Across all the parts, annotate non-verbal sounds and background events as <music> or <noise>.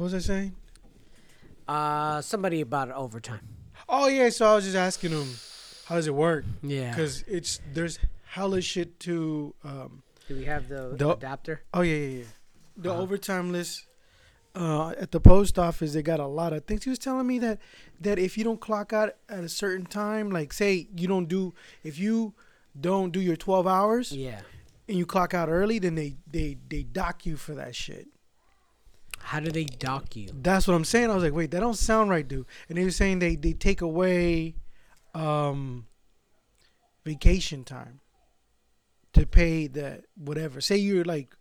What was I saying? Uh, somebody about overtime. Oh yeah, so I was just asking him, how does it work? Yeah. Because it's there's hella shit to. Um, Do we have the, The- adapter? oh yeah, yeah, yeah. The Uh-huh. overtime list. Uh, at the post office, they got a lot of things. He was telling me that that if you don't clock out at a certain time, like say you don't do, if you don't do your twelve hours Yeah. and you clock out early, then they they they dock you for that shit. How do they dock you? That's what I'm saying. I was like, wait, that don't sound right, dude. And he was saying they they take away um vacation time to pay that whatever. Say you're like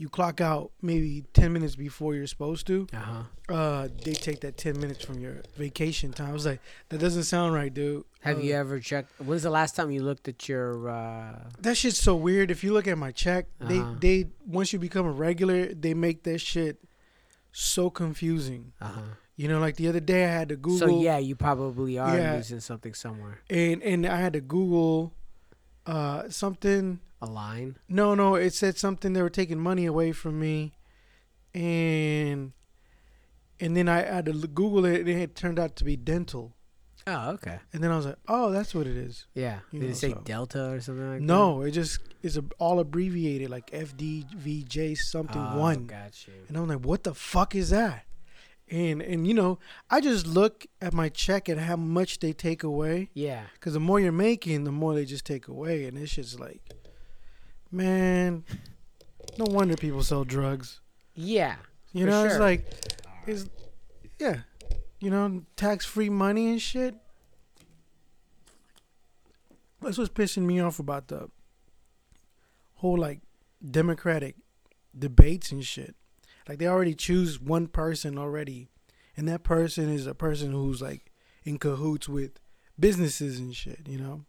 you clock out maybe 10 minutes before you're supposed to. Uh huh. Uh they take that 10 minutes from your vacation time. I was like, that doesn't sound right, dude. Have Uh, you ever checked? When's the last time you looked at your? uh That shit's so weird. If you look at my check, Uh-huh. they they once you become a regular, they make that shit so confusing. Uh huh. You know, like the other day I had to Google So yeah, you probably are Yeah. losing something somewhere. and and I had to Google uh something. A line. No, no, it said something they were taking money away from me, and and then I had to Google it, and it turned out to be dental. Oh, okay. And then I was like, oh, that's what it is. Yeah. You Did know, it say so- Delta or something like that? No, it just is a, all abbreviated like FDVJ something Oh, one. Got you. And I'm like, what the fuck is that? And and you know, I just look at my check and how much they take away. Yeah. Because the more you're making, the more they just take away, and it's just like, man, no wonder people sell drugs. Yeah. You know, it's like, it's yeah, you know, tax free money and shit. That's what's pissing me off about the whole like Democratic debates and shit. Like they already choose one person already, and that person is a person who's like in cahoots with businesses and shit. You know,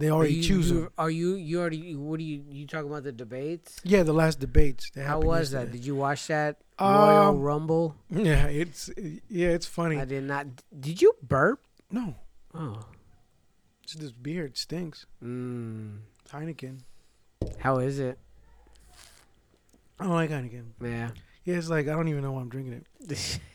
they already you, choose you, them. Are you? You already? What are you? You talking about the debates? Yeah, the last debates. that How was that? Did you watch that Royal Um, Rumble? Yeah, it's yeah, it's funny. I did not. Did you burp? no, Oh. it's this beer. It stinks. Mm. Heineken. How is it? I don't like Heineken. Yeah. Yeah, it's like I don't even know why I'm drinking it. <laughs>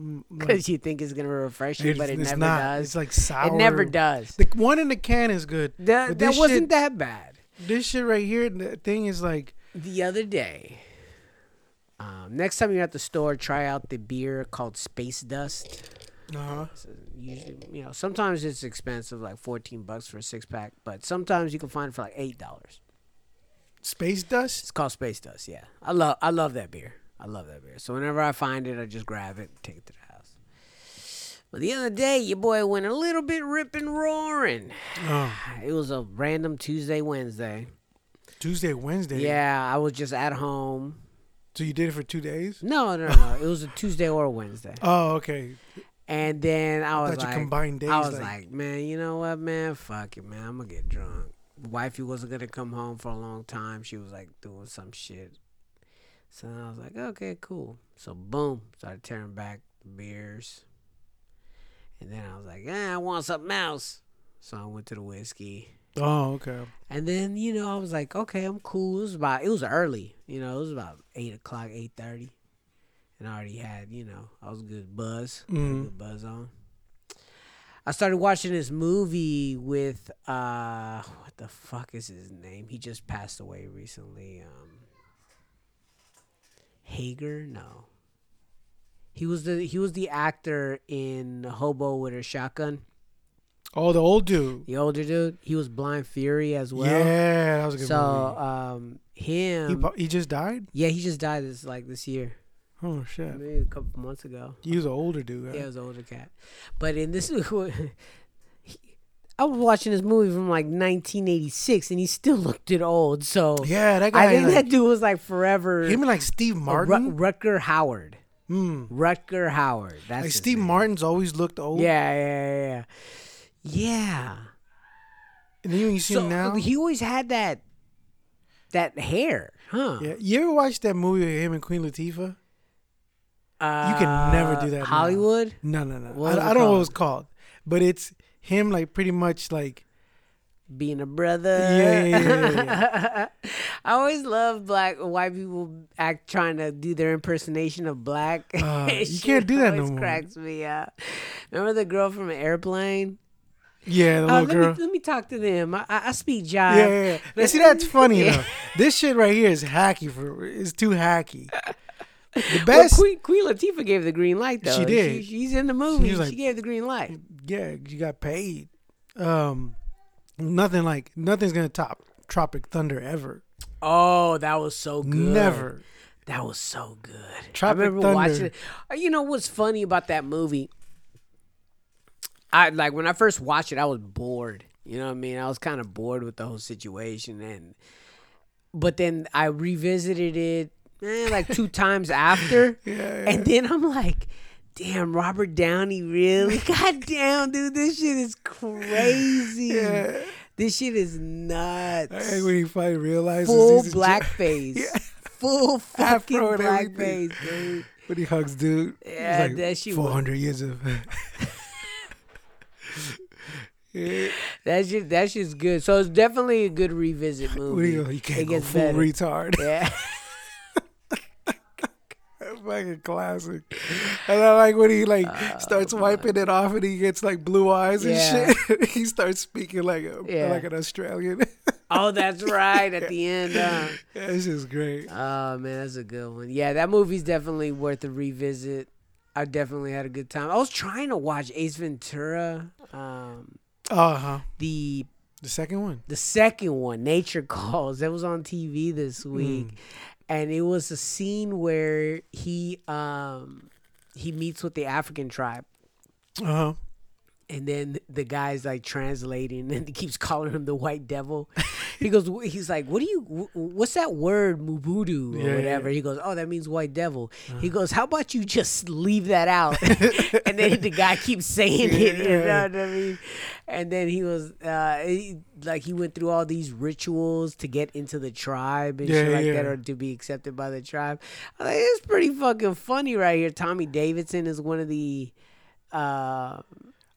Mm, like, Because you think it's gonna refresh you, but it never not. does. It's like sour. it never does. The one in the can is good. That, wasn't shit- that bad. This shit right here, the thing is like, The other day, um, next time you're at the store, try out the beer called Space Dust. uh huh. So usually, you know, sometimes it's expensive, like fourteen bucks for a six pack, but sometimes you can find it for like eight dollars. Space dust. It's called Space Dust. Yeah, I love I love that beer. I love that beer. So whenever I find it, I just grab it and take it to the house. But the other day, your boy went a little bit ripping roaring. Oh, <sighs> It was a random Tuesday, Wednesday. Tuesday, Wednesday. Yeah, I was just at home. So you did it for two days. No, no, no. <laughs> it was a Tuesday or a Wednesday. Oh, okay. And then I was like, combined days. I was like, like, man, you know what, man? Fuck it, man. I'm gonna get drunk. Wifey wasn't gonna come home for a long time. She was like doing some shit. So I was like, okay, cool. So boom, started tearing back the beers. And then I was like, eh, I want something else. So I went to the whiskey. oh, okay. And then, you know, I was like, okay, I'm cool. It was about it was early. You know, it was about eight o'clock, eight thirty. And I already had, you know, I was good buzz. Mhm. good buzz on. I started watching this movie with uh what the fuck is his name? He just passed away recently. Um Hager? No. He was the he was the actor in Hobo with a Shotgun. Oh, the old dude. The older dude. He was Blind Fury as well. yeah, that was a good so movie. um him He he just died. yeah he just died this like this year Oh shit. maybe a couple months ago He was an older dude. yeah it was an older cat but in this <laughs> he- I was watching this movie from like 1986 and he still <laughs> looked it old so Yeah, that guy. I think like, that dude was like forever him like Steve uh, Martin. Ru- Rutger Hauer Hmm. Rutger Hauer that's Like Steve name. Martin's always looked old. yeah yeah yeah yeah Yeah. And then you see so him now. he always had that that hair huh yeah. You ever watch that movie with him and Queen Latifah? uh, you can never do that now. Hollywood No, no, no. I, I don't know what called? it was called, but it's him like pretty much like being a brother. Yeah, yeah, yeah, <laughs> I always love black white people act trying to do their impersonation of black. Uh, <laughs> you can't do that no more. Cracks me up. Remember the girl from Airplane? Yeah, the Uh, let girl. me let me talk to them. I, I speak jive. Yeah, yeah, yeah. See, that's <laughs> funny Yeah. though. This shit right here is hacky for. It's too hacky. The Well, best. Queen, Queen Latifah gave the green light though. She did. She, she's in the movie. She, like- gave the green light. Yeah, you got paid. Um, nothing like nothing's gonna top Tropic Thunder ever. Oh, that was so good. Never. That was so good. Tropic I remember Thunder. watching it. Uh, You know what's funny about that movie? I like when I first watched it, I was bored. You know what I mean? I was kind of bored with the whole situation, and but then I revisited it eh, like two <laughs> times after, Yeah, and then I'm like. Damn, Robert Downey, really? <laughs> God damn, dude, this shit is crazy. Yeah. This shit is nuts I Hey, when he finally realizes full blackface. <laughs> Yeah. Full fucking Afro blackface, dude. when he hugs dude. Yeah, he's that like shit four hundred years of. <laughs> yeah. That shit, that shit's good. So it's definitely a good revisit movie. you, can't It go full better. retard. Yeah, fucking classic. And I like when he like starts wiping it off and he gets like blue eyes and Yeah. shit. <laughs> he starts speaking like a Yeah. like an Australian. <laughs> oh, that's right. At the end, <laughs> uh, That's just great. oh man, that's a good one. Yeah, that movie's definitely worth a revisit. I definitely had a good time. I was trying to watch Ace Ventura, um, Uh huh. the The second one. the second one, Nature Calls. That was on TV this week, and it was a scene where he um he meets with the African tribe, Uh huh. And then the guy's like translating, and he keeps calling him the White Devil. He goes, he's like, "What do you? What's that word, Mubudu or Yeah, yeah, whatever?" yeah. He goes, "Oh, that means White Devil." He goes, "How about you just leave that out?" <laughs> and then the guy keeps saying it. You know what I mean? And then he was uh, he, like, he went through all these rituals to get into the tribe and shit Yeah, like that, or to be accepted by the tribe. Like, it's pretty fucking funny right here. Tommy Davidson is one of the. Uh,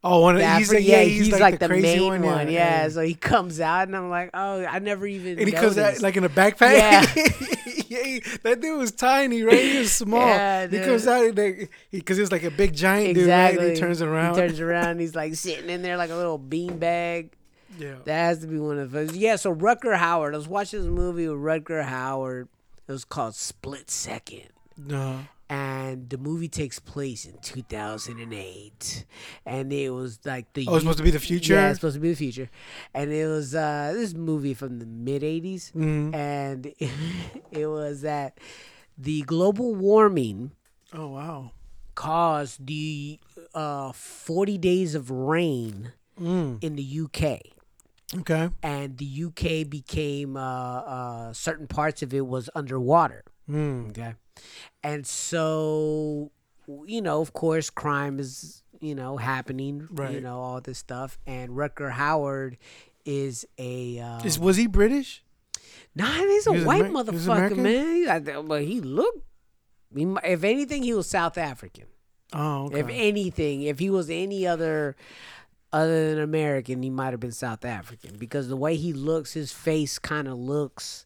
Oh, one of the he's, like, yeah, he's, like, the, crazy main one. Yeah, yeah. so he comes out, and I'm like, oh, I never even. And he comes out like in a backpack. Yeah. <laughs> yeah, he- that dude was tiny, right? He was <laughs> small. Yeah, he dude. comes out and like, because he's like a big giant dude, right? And he turns around. He turns <laughs> around. And he's like sitting in there like a little bean bag. yeah. That has to be one of those. Yeah. So Rutger Hauer. I was watching this movie with Rutger Hauer. It was called Split Second. no. And the movie takes place in 2008, and it was like the Oh, it's supposed to be the future. Yeah, it's supposed to be the future, and it was uh, this movie from the mid '80s, Mhm. and <laughs> it was that the global warming Oh wow. caused the uh, 40 days of rain Mm. in the UK. Okay. And the UK became uh, uh, certain parts of it was underwater. Mm. Okay. And so, you know, of course, crime is, you know, happening, right. you know, all this stuff. And Rutger Hauer is a. Uh, Is was he British? nah, he's a he white Amer- motherfucker, man. He But he looked. He, if anything, he was South African. Oh, okay. If anything, if he was any other other than American, he might have been South African because the way he looks, his face kind of looks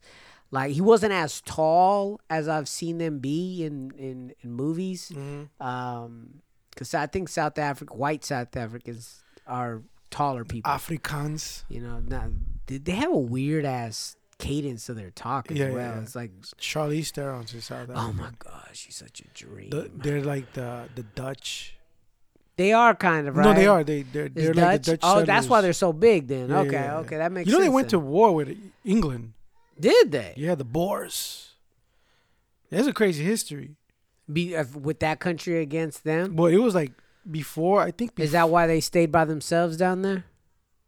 like he wasn't as tall as I've seen them be in in, in movies. Mhm. Um, because I think South Africa, white South Africans are taller people. Afrikaans. you know, not they they have a weird ass cadence to their talk as Yeah, well. yeah. It's like, Charlize Theron's in South Africa. oh my gosh, she's such a dream. The, they're like the the Dutch. they are kind of right. No, they are. They they're they're Dutch? like the Dutch. oh, that's why they're so big then. Yeah, okay, yeah, yeah. okay, that makes sense. You know they went to war with England. Did they? Yeah, the Boers. There's a crazy history. Be, uh, with that country against them? Well, it was like before. I think. Is that why they stayed by themselves down there?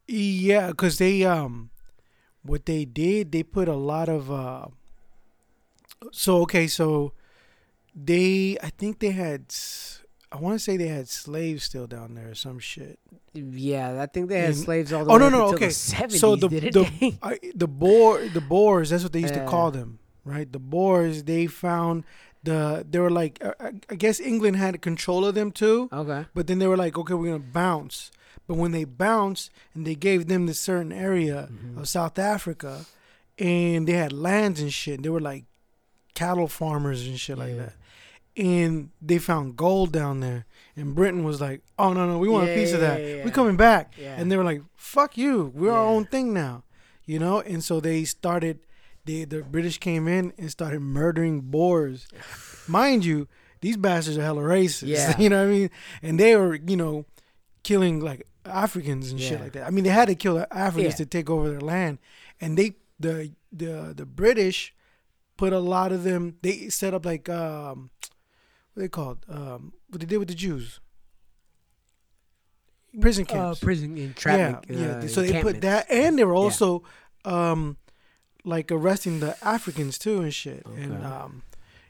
Yeah, because they um, what they did, they put a lot of uh. So okay, so they, I think they had, I want to say they had slaves still down there or some shit. Yeah, I think they had And- slaves all the Oh way no no okay. the 70s, so the the? <laughs> I, the Boer the Boers that's what they used to call them right the Boers they found the they were like I, I- I guess England had control of them too okay. but then they were like okay we're gonna bounce But when they bounced and they gave them this certain area Mhm. of South Africa, and they had lands and shit, they were like cattle farmers and shit like that. And they found gold down there, and Britain was like, "Oh no, no, we want a piece of that. yeah, yeah. We coming back." Yeah. And they were like, "Fuck you, we're our own thing now," you know. And so they started. They the British came in and started murdering Boers. <sighs> Mind you, these bastards are hella racist. Yeah. <laughs> you know what I mean? And they were, you know, killing like Africans and shit like that. I mean, they had to kill Africans Yeah. to take over their land, and they the the the British put a lot of them. They set up like um, what they called um, what they did with the Jews. Prison Uh, camps. prison entrapment. yeah, yeah. uh, so they put that, and they were also um, like arresting the Africans too and shit. And um,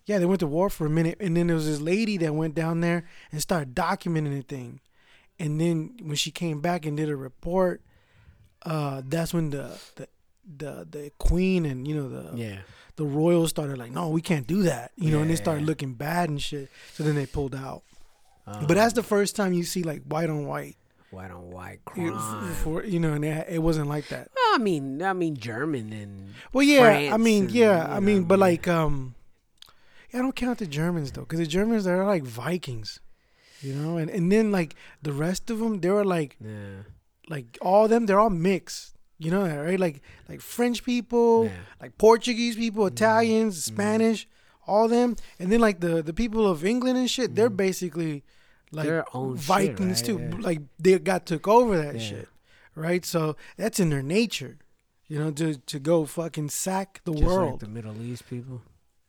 yeah, they went to war for a minute, and then there was this lady that went down there and started documenting the thing. And then when she came back and did a report, uh, that's when the the the the queen and you know the Yeah. the royals started like, no, we can't do that, you know, and they started looking bad and shit. So then they pulled out. Um, but that's the first time you see like white on white, white on white crime. for you know, and it, it wasn't like that. I mean, I mean German and Well, yeah, I mean, and, yeah, I mean, know, but yeah. like, um, yeah, I don't count the Germans though, because the Germans they're like Vikings, you know, and and then like the rest of them, they were like yeah, like all of them, they're all mixed, you know, that, right? Like like French people, yeah. like Portuguese people, Italians, Mhm. Spanish, all them, and then like the the people of England and shit, they're Mhm. basically like Their own shit, Vikings right? too, Yeah. like they got took over that Yeah. shit, right? So that's in their nature. You know, to to go fucking sack the Just like world. the Middle East people.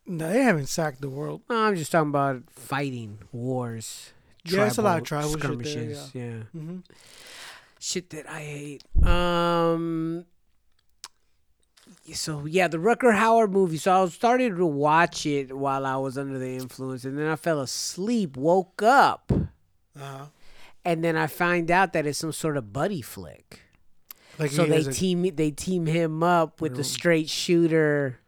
No, they haven't sacked the world. No, I'm just talking about fighting wars. Yeah, it's a lot of tribal shit there, skirmishes. yeah. hmm shit that I hate. Um. So yeah, the Rutger Hauer movie. So I was started to watch it while I was under the influence, and then I fell asleep, woke up, Uh-huh. and then I find out that it's some sort of buddy flick. Like So they a- team they team him up with the straight shooter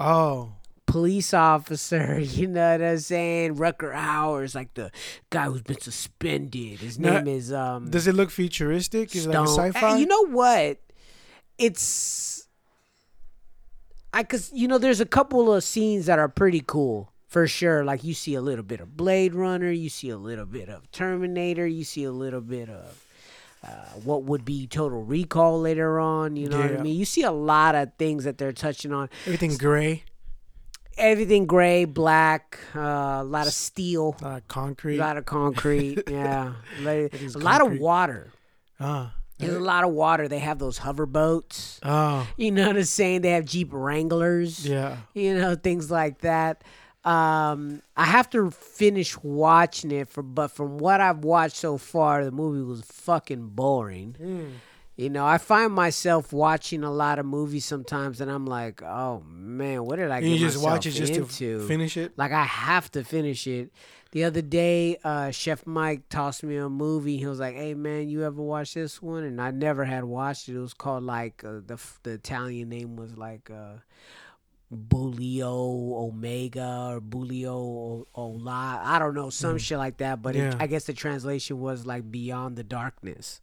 oh, police officer. <laughs> You know what I'm saying? Rutger Hauer's like the guy who's been suspended. His Now, name is um. does it look futuristic? Is it like sci-fi? You know what? It's I cuz you know there's a couple of scenes that are pretty cool for sure. Like you see a little bit of Blade Runner, you see a little bit of Terminator, you see a little bit of uh, what would be Total Recall later on. You know what I mean? You see a lot of things that they're touching on. Everything gray, Everything gray, black, uh, a lot of steel, a concrete. lot of concrete. yeah, like, a lot of <laughs> water. Ah, There's a lot of water. They have those hover boats. oh, You know what I'm saying? They have Jeep Wranglers. yeah. You know, things like that. Um, I have to finish watching it for but from what I've watched so far, the movie was fucking boring. Mm. You know, I find myself watching a lot of movies sometimes and I'm like, oh man, what did I And get you just watch it just to into? f- finish it. Like I have to finish it. The other day, uh, Chef Mike tossed me a movie. He was like, "Hey man, you ever watch this one?" And I never had watched it. It was called like uh, the the Italian name was like uh, Buio Omega or Bulio Ola. I don't know some shit like that. But Yeah. it, I guess the translation was like Beyond the Darkness.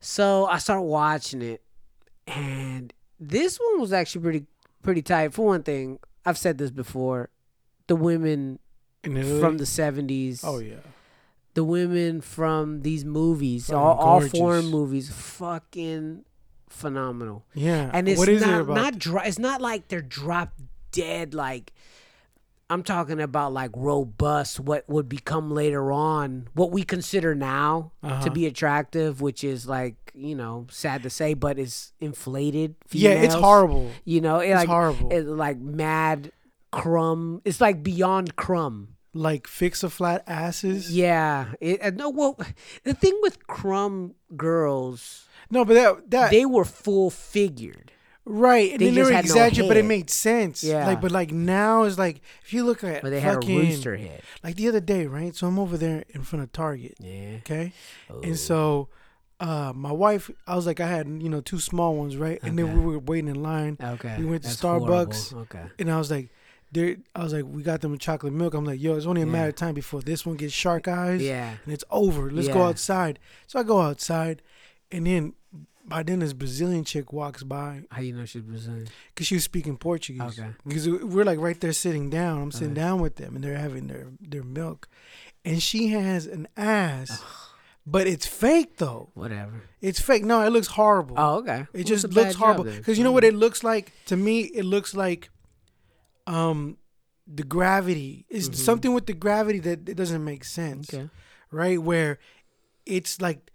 So I start watching it, and this one was actually pretty pretty tight. For one thing, I've said this before: the women from the seventies, oh yeah, the women from these movies, Fucking all, all gorgeous. foreign movies, fucking phenomenal. yeah. And it's what is not it about? not dro- it's not like they're drop dead like. I'm talking about like robust, what would become later on, what we consider now Uh-huh. to be attractive, which is like you know sad to say, but is inflated. yeah, it's horrible. You know, it It's like horrible. it like mad crumb. It's like beyond crumb. like fix a flat asses. Yeah. It, no, well, the thing with crumb girls, No, but that that they were full figured. Right, and they they had no exaggerated, but it made sense. Yeah. Like, but like now it's like if you look at But they had a rooster head. like the other day, right? So I'm over there in front of Target, Yeah. okay, Oh. and so. Uh, my wife, I was like, I had you know two small ones, right? And then we were waiting in line, okay. we went to That's Starbucks. horrible. Okay. and I was like, there. I was like, we got them chocolate milk. I'm like, yo, it's only a matter of time before this one gets shark eyes. Yeah. and it's over. Let's go outside. So I go outside, and then by then this Brazilian chick walks by How you know she's Brazilian? because she was speaking Portuguese. Okay. Because we're like right there sitting down. I'm sitting Okay. down with them, and they're having their their milk, and she has an ass, but it's fake though. Whatever. It's fake. No, it looks horrible. Oh, okay. It Well, just looks horrible because you know what it looks like to me. It looks like, um, the gravity is Mhm. something with the gravity that it doesn't make sense, Okay. right? Where it's like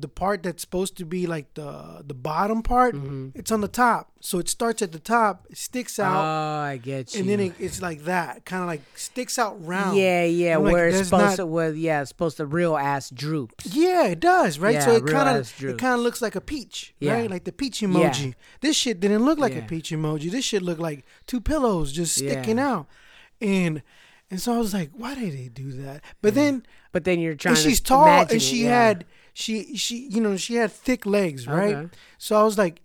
the part that's supposed to be like the the bottom part, Mm-hmm. it's on the top, so it starts at the top, it sticks out. Oh, I get you. and then it, it's like that, kind of like sticks out round. Yeah, yeah. I'm like, where it's supposed not- to, where yeah, it's supposed to real ass droops. Yeah, it does, right? so it kind of it kind of looks like a peach, Yeah. right? Like the peach emoji. This shit didn't look like Yeah. a peach emoji. This shit looked like two pillows just sticking Yeah. out, and and so I was like, why did they do that? But then But then you're trying and to she's tall and it, she yeah. had she she you know she had thick legs, right? Okay. So I was like,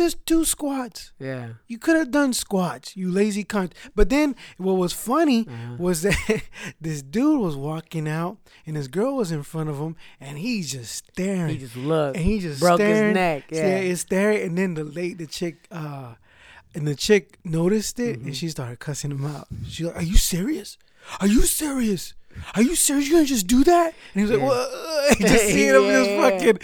just do squats. Yeah. You could have done squats, you lazy cunt. But then what was funny Uh-huh. was that <laughs> this dude was walking out and this girl was in front of him and he's just staring. He just looked. and he just broke his neck, yeah. it's staring. And then the late the chick uh and the chick noticed it Mm-hmm. and she started cussing him out. She's like, Are you serious? Are you serious? Are you serious? You gonna just do that? And he was like, Yeah. "What?" <laughs> just seeing him just <laughs> Yeah. fucking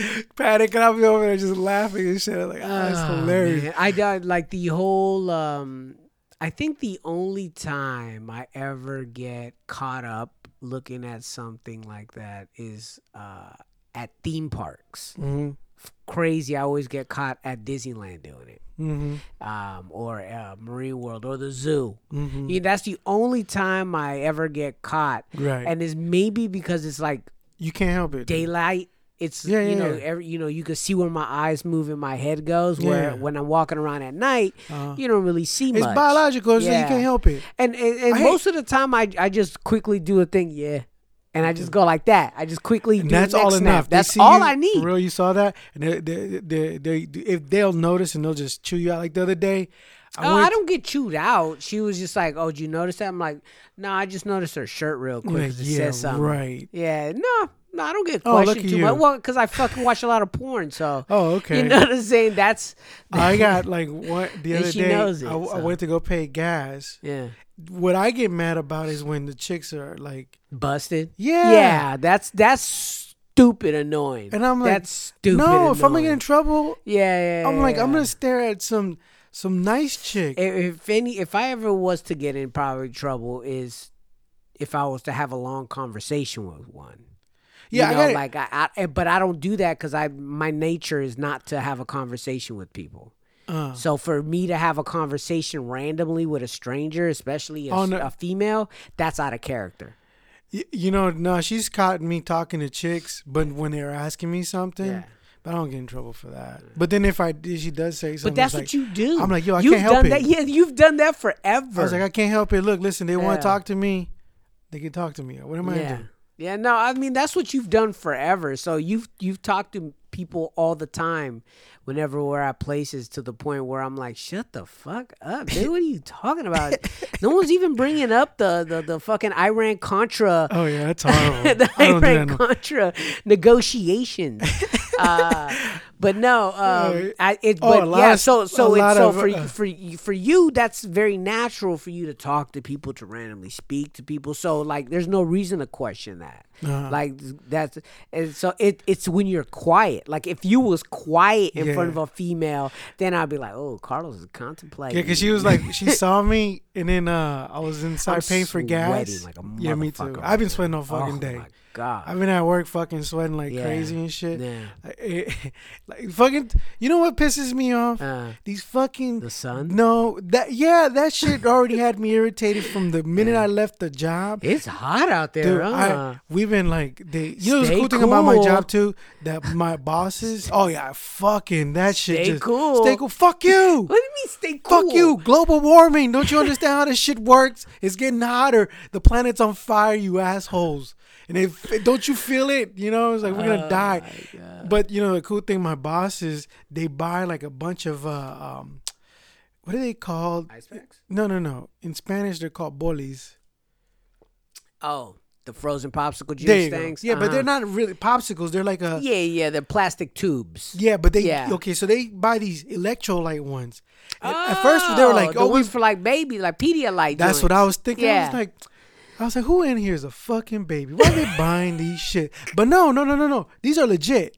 and I'm over there just laughing and shit. I'm like, oh, that's Oh, hilarious. man. I died like the whole. um I think the only time I ever get caught up looking at something like that is uh at theme parks. Mm-hmm. Crazy, I always get caught at Disneyland doing it, Mm-hmm. um, or uh, Marine World, or the zoo. Mm-hmm. Yeah, that's the only time I ever get caught, Right. and it's maybe because it's like you can't help it. daylight. It's Yeah, you yeah, know yeah. every you know you can see where my eyes move and my head goes. Where when I'm walking around at night, Uh, you don't really see me. it's much. biological, so you can't help it. And and, and I hate- most of the time, I I just quickly do a thing, yeah, and I just go like that. I just quickly And do that's all snap. enough. That's all you, I need. For real, you saw that, and they, they, they, they, if they'll notice and they'll just chew you out. Like the other day, I oh, went. I don't get chewed out. She was just like, "Oh, did you notice that?" I'm like, "No, I just noticed her shirt real quick. Like, yeah, says something." right. Yeah, no, no, I don't get Oh, questioned at too you. much. Well, because I fucking watch a lot of porn, so <laughs> Oh, okay. you know what I'm saying. That's I got like what the <laughs> other she day. knows it, I, I went to go pay gas. yeah, What I get mad about is when the chicks are like, busted. yeah, Yeah, that's that's stupid annoying. and I'm like, that's stupid. no. If I'm gonna get in trouble, yeah, yeah, I'm like, I'm gonna stare at some some nice chick. If, if any, if I ever was to get in probably trouble, is if I was to have a long conversation with one. yeah, you know, I like I, I, but I don't do that because I my nature is not to have a conversation with people. Uh, So for me to have a conversation randomly with a stranger, especially a, a female, that's out of character. You know, no, she's caught me talking to chicks, but when they're asking me something, Yeah. but I don't get in trouble for that. But then if I if she does say something, But that's what like, you do. I'm like, yo, I you've can't help done it. that. Yeah, you've done that forever. I was like, I can't help it. Look, listen, they want to talk to me, they can talk to me. What am I yeah. gonna do? Yeah, no, I mean that's what you've done forever. So you've you've talked to people all the time whenever we're at places to the point where I'm like, shut the fuck up, dude. What are you talking about? <laughs> no one's even bringing up the the, the fucking Iran Contra Oh yeah, that's <laughs> horrible. the I don't do that Iran Contra negotiations. <laughs> uh, but no, um, I, it, Oh, but yeah. of- So so it's lot so of, for uh, for you- for you, that's very natural for you to talk to people, to randomly speak to people. So like, there's no reason to question that. Uh-huh. Like that's and so it it's when you're quiet. Like if you was quiet in front of a female, then I'd be like, oh, Carlos is contemplating. Yeah, because she was like, she saw me, <laughs> and then uh, I was inside I'm paying for gas. like a yeah, me too. I've been sweating all fucking oh, day. My God. I've been at work fucking sweating like Yeah. crazy and shit. yeah. Like, it- <laughs> like fucking, you know what pisses me off? Uh, These fucking the sun. no that yeah that shit already had me irritated from the <laughs> minute Yeah. I left the job. It's hot out there, Dude, huh? I, we've been like they. You know the Stay cool thing about my job too that my bosses. <laughs> Oh yeah, fucking that shit. Stay just, cool. Stay cool. Fuck you. what do you mean stay cool? Fuck you. Global warming. Don't you understand how this shit works? It's getting hotter. The planet's on fire. You assholes. And if don't you feel it? You know, it's like we're gonna Oh, die. But you know the cool thing, my bosses they buy like a bunch of uh, um, what are they called? Ice packs. No, no, no. In Spanish, they're called bolis. Oh, the frozen popsicle juice go. things. Yeah, but Uh-huh. they're not really popsicles. They're like a Yeah, yeah, they're plastic tubes. yeah, but they Yeah. okay. So they buy these electrolyte ones. And at first, they were like, the "Oh, we ones for like baby, like Pedialyte. That's what I was thinking. I was like, I was like, who in here is a fucking baby? Why are they buying these shit? But no, no, no, no, no. These are legit.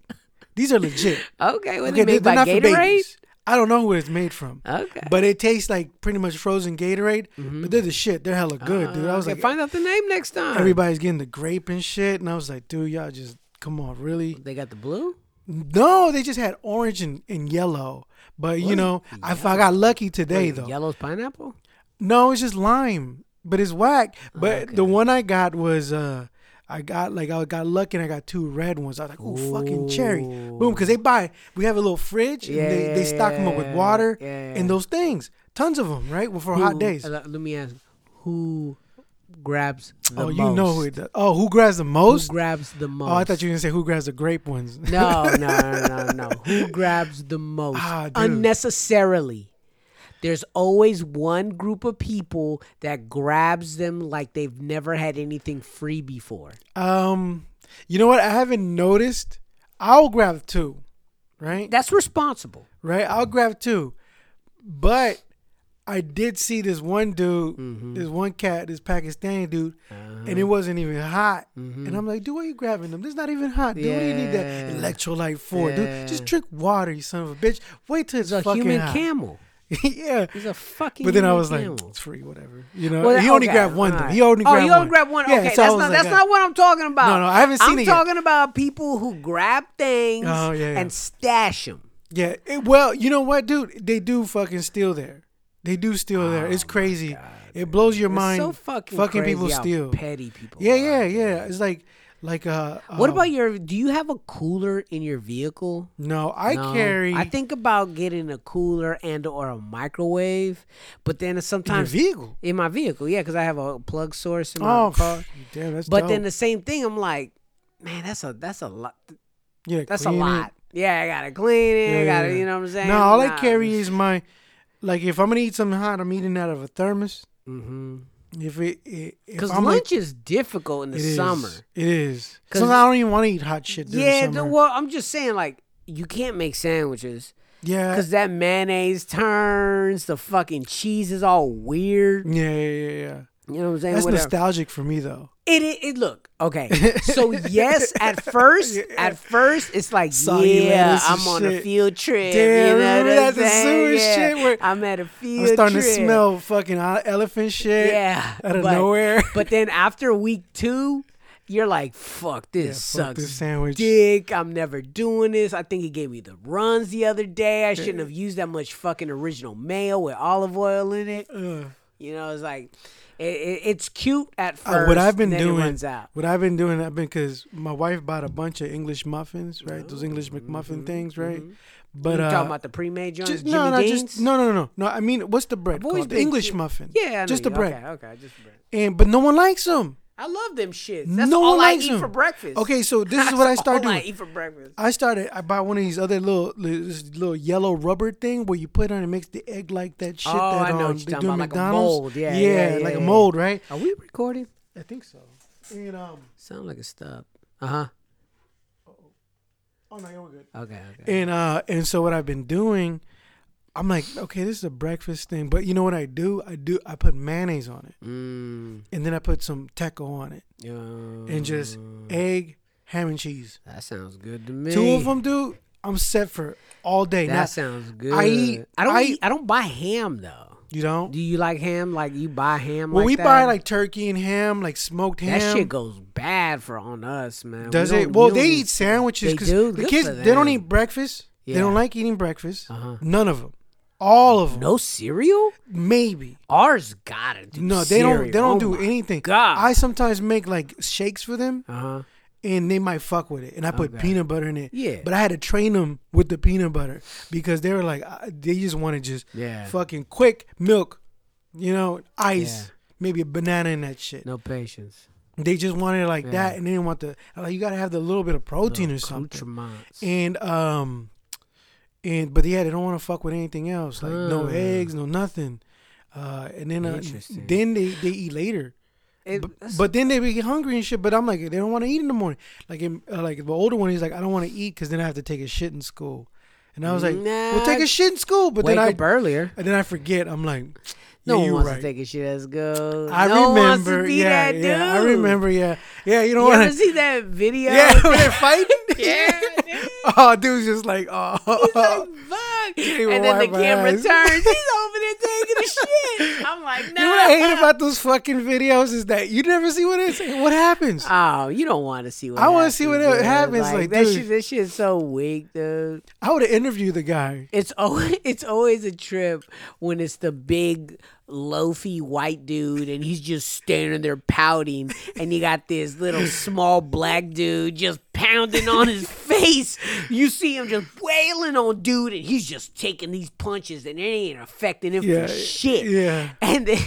These are legit. <laughs> Okay, what okay, they made by Gatorade? I don't know who it's made from. Okay. But it tastes like pretty much frozen Gatorade. But they're the shit. They're hella good, dude. I was Okay, like, find out the name next time. everybody's getting the grape and shit. And I was like, dude, y'all just, come on, really? They got the blue. No, they just had orange and, and yellow. But, you know, I, I got lucky today, Wait, though. Yellow's pineapple. No, it's just lime, but it's whack. But Okay. the one I got was uh, I got like I got lucky and I got two red ones. I was like, oh fucking cherry, boom! Because they buy, we have a little fridge Yeah, and they, they stock them up with water yeah. and those things, tons of them, right? Well, for Who- hot days. uh, Let me ask, who grabs the oh, most? you know who it does. Oh, who grabs the most? Who grabs the most? Oh, I thought you were gonna say who grabs the grape ones. No, no, no, no, no. <laughs> Who grabs the most Ah, dude. unnecessarily? There's always one group of people that grabs them like they've never had anything free before. um, you know what? I haven't noticed. I'll grab two, right? That's responsible. right? I'll grab two. But I did see this one dude, Mm-hmm. this one cat, this Pakistani dude, Uh-huh. and it wasn't even hot. And I'm like, dude, why are you grabbing them? This not even hot, dude. What do you need that Mm-hmm. Electrolyte for, Yeah. dude? Just drink water, you son of a bitch. Wait till it's He's a fucking human hot. camel. <laughs> yeah. He's a fucking. But then I was like, it's free, whatever. You know, Well, he only okay, grabbed one though. He only oh, grabbed you one. only grabbed one. Yeah, okay, so that's not like, that's uh, not what I'm talking about. No, no, I haven't seen it. I'm it yet. talking about people who grab things Oh, yeah, yeah. and stash them. Yeah. it- well, you know what, dude? They do fucking steal there. They do steal there. It's crazy. it blows your mind. Oh, so fucking fucking people steal. Petty people. Yeah, are. yeah, yeah. It's like, like uh. What um, about your? Do you have a cooler in your vehicle? No, I No. carry. I think about getting a cooler and or a microwave, but then in sometimes vehicle. in my vehicle, yeah, because I have a plug source in my Oh, car. damn, that's. But dope. then the same thing, I'm like, man, that's a that's a lot. yeah, That's a clean it. lot. Yeah, I gotta clean it. I gotta, yeah. you know what I'm saying? No, all I carry is my, like, if I'm gonna eat something hot, I'm eating out of a thermos. Mm-hmm. If it, Because lunch like, is difficult in the it is. summer. It is. 'Cause- Sometimes I don't even want to eat hot shit. Yeah, the well, I'm just saying, like, you can't make sandwiches yeah. because that mayonnaise turns. The fucking cheese is all weird. Yeah, yeah, yeah, yeah. You know what I'm saying? That's Whatever. nostalgic for me though. It, it, it look okay. <laughs> So yes, at first, Yeah. at first, it's like Soggy yeah, I'm on a field trip. Damn, you know what I'm the sewage Yeah, shit where I'm at a field trip. I'm starting trip. to smell fucking elephant shit. Yeah, out of but- nowhere. <laughs> But then after week two, you're like, "Fuck this Yeah, fuck sucks." this sandwich. Dick, I'm never doing this. I think he gave me the runs the other day. I shouldn't have used that much fucking original mayo with olive oil in it. Ugh. You know, it's like it, it, it's cute at Uh, first. what I've been doing, what I've been doing, I've been because my wife bought a bunch of English muffins, right? Those English McMuffin things, right? But Mm-hmm. you uh, talking about the pre-made joints, just, no, no, Dean's? just no, no, no, no. I mean, what's the bread called? The English muffin. Yeah, just the you- bread. Okay, okay, just the bread. And but no one likes them. I love them shits. That's No all one I likes eat them. for breakfast. Okay, so this is <laughs> what I started all I doing. eat for breakfast. I started. I bought one of these other little, this little yellow rubber thing where you put it on and it makes the egg like that shit. Oh, that, I know what um, you're talking about, like a mold. Yeah, yeah, yeah, yeah, like a mold, right? Are we recording? I think so. And um, Sound like a stop. Uh huh. oh no, yeah, we're good. Okay. Okay. And uh, and so what I've been doing, I'm like, okay, this is a breakfast thing, but you know what I do? I do. I put mayonnaise on it, Mm, and then I put some teco on it, and just egg, ham, and cheese. That sounds good to me. Two of them, dude. I'm set for all day. That Now, sounds good. I eat- I don't. I- eat, I don't buy ham though. you don't. Do you like ham? Like you buy ham? Well, like we that? buy like turkey and ham, like smoked ham. that shit goes bad for on us, man. Does don't- it? Well, we they eat- sandwiches They because do? the kids they don't eat breakfast. They don't like eating breakfast. Uh-huh. None of them. All of them. No cereal. Maybe. Ours gotta do. No, they don't. They don't cereal. do anything. God. I sometimes make like shakes for them, Uh huh. and they might fuck with it. And I put Okay. peanut butter in it. Yeah. But I had to train them with the peanut butter because they were like, they just want to just Yeah. fucking quick milk, you know, ice, Yeah. maybe a banana in that shit. No patience. They just wanted it like Yeah. that, and they didn't want the. Like you got to have the little bit of protein or something. And um, and but yeah, they don't want to fuck with anything else, like no eggs, no nothing. Uh, and then uh, then they they eat later. It- but, but then they be hungry and shit. But I'm like, they don't want to eat in the morning. Like, in, uh, like the older one, he's like, I don't want to eat because then I have to take a shit in school. And I was like, Nah, well, take a shit in school. But wake then I up earlier. and then I forget. I'm like, No yeah, one you wants right. to take a shit at school. I no one wants remember. to be yeah, that dude. yeah. I remember. Yeah, yeah. You don't want to see that video? yeah, <laughs> when they're fighting. <laughs> Yeah, <laughs> dude. Oh, dude's just like, oh. He's like, <laughs> fuck. And then the camera ass. turns. <laughs> He's over there taking a shit. I'm like, no. You know what I hate about those fucking videos is that you never see what it's what happens. Oh, you don't want to see what I wanna happens, see what dude. happens, like, that dude. shit. That shit's so weak, dude. I would have interviewed the guy. It's always <laughs> it's always a trip when it's the big loafy white dude and he's just standing there pouting and you got this little small black dude just pounding on his face. You see him just wailing on dude and he's just taking these punches and it ain't affecting him Yeah, for shit. yeah. And then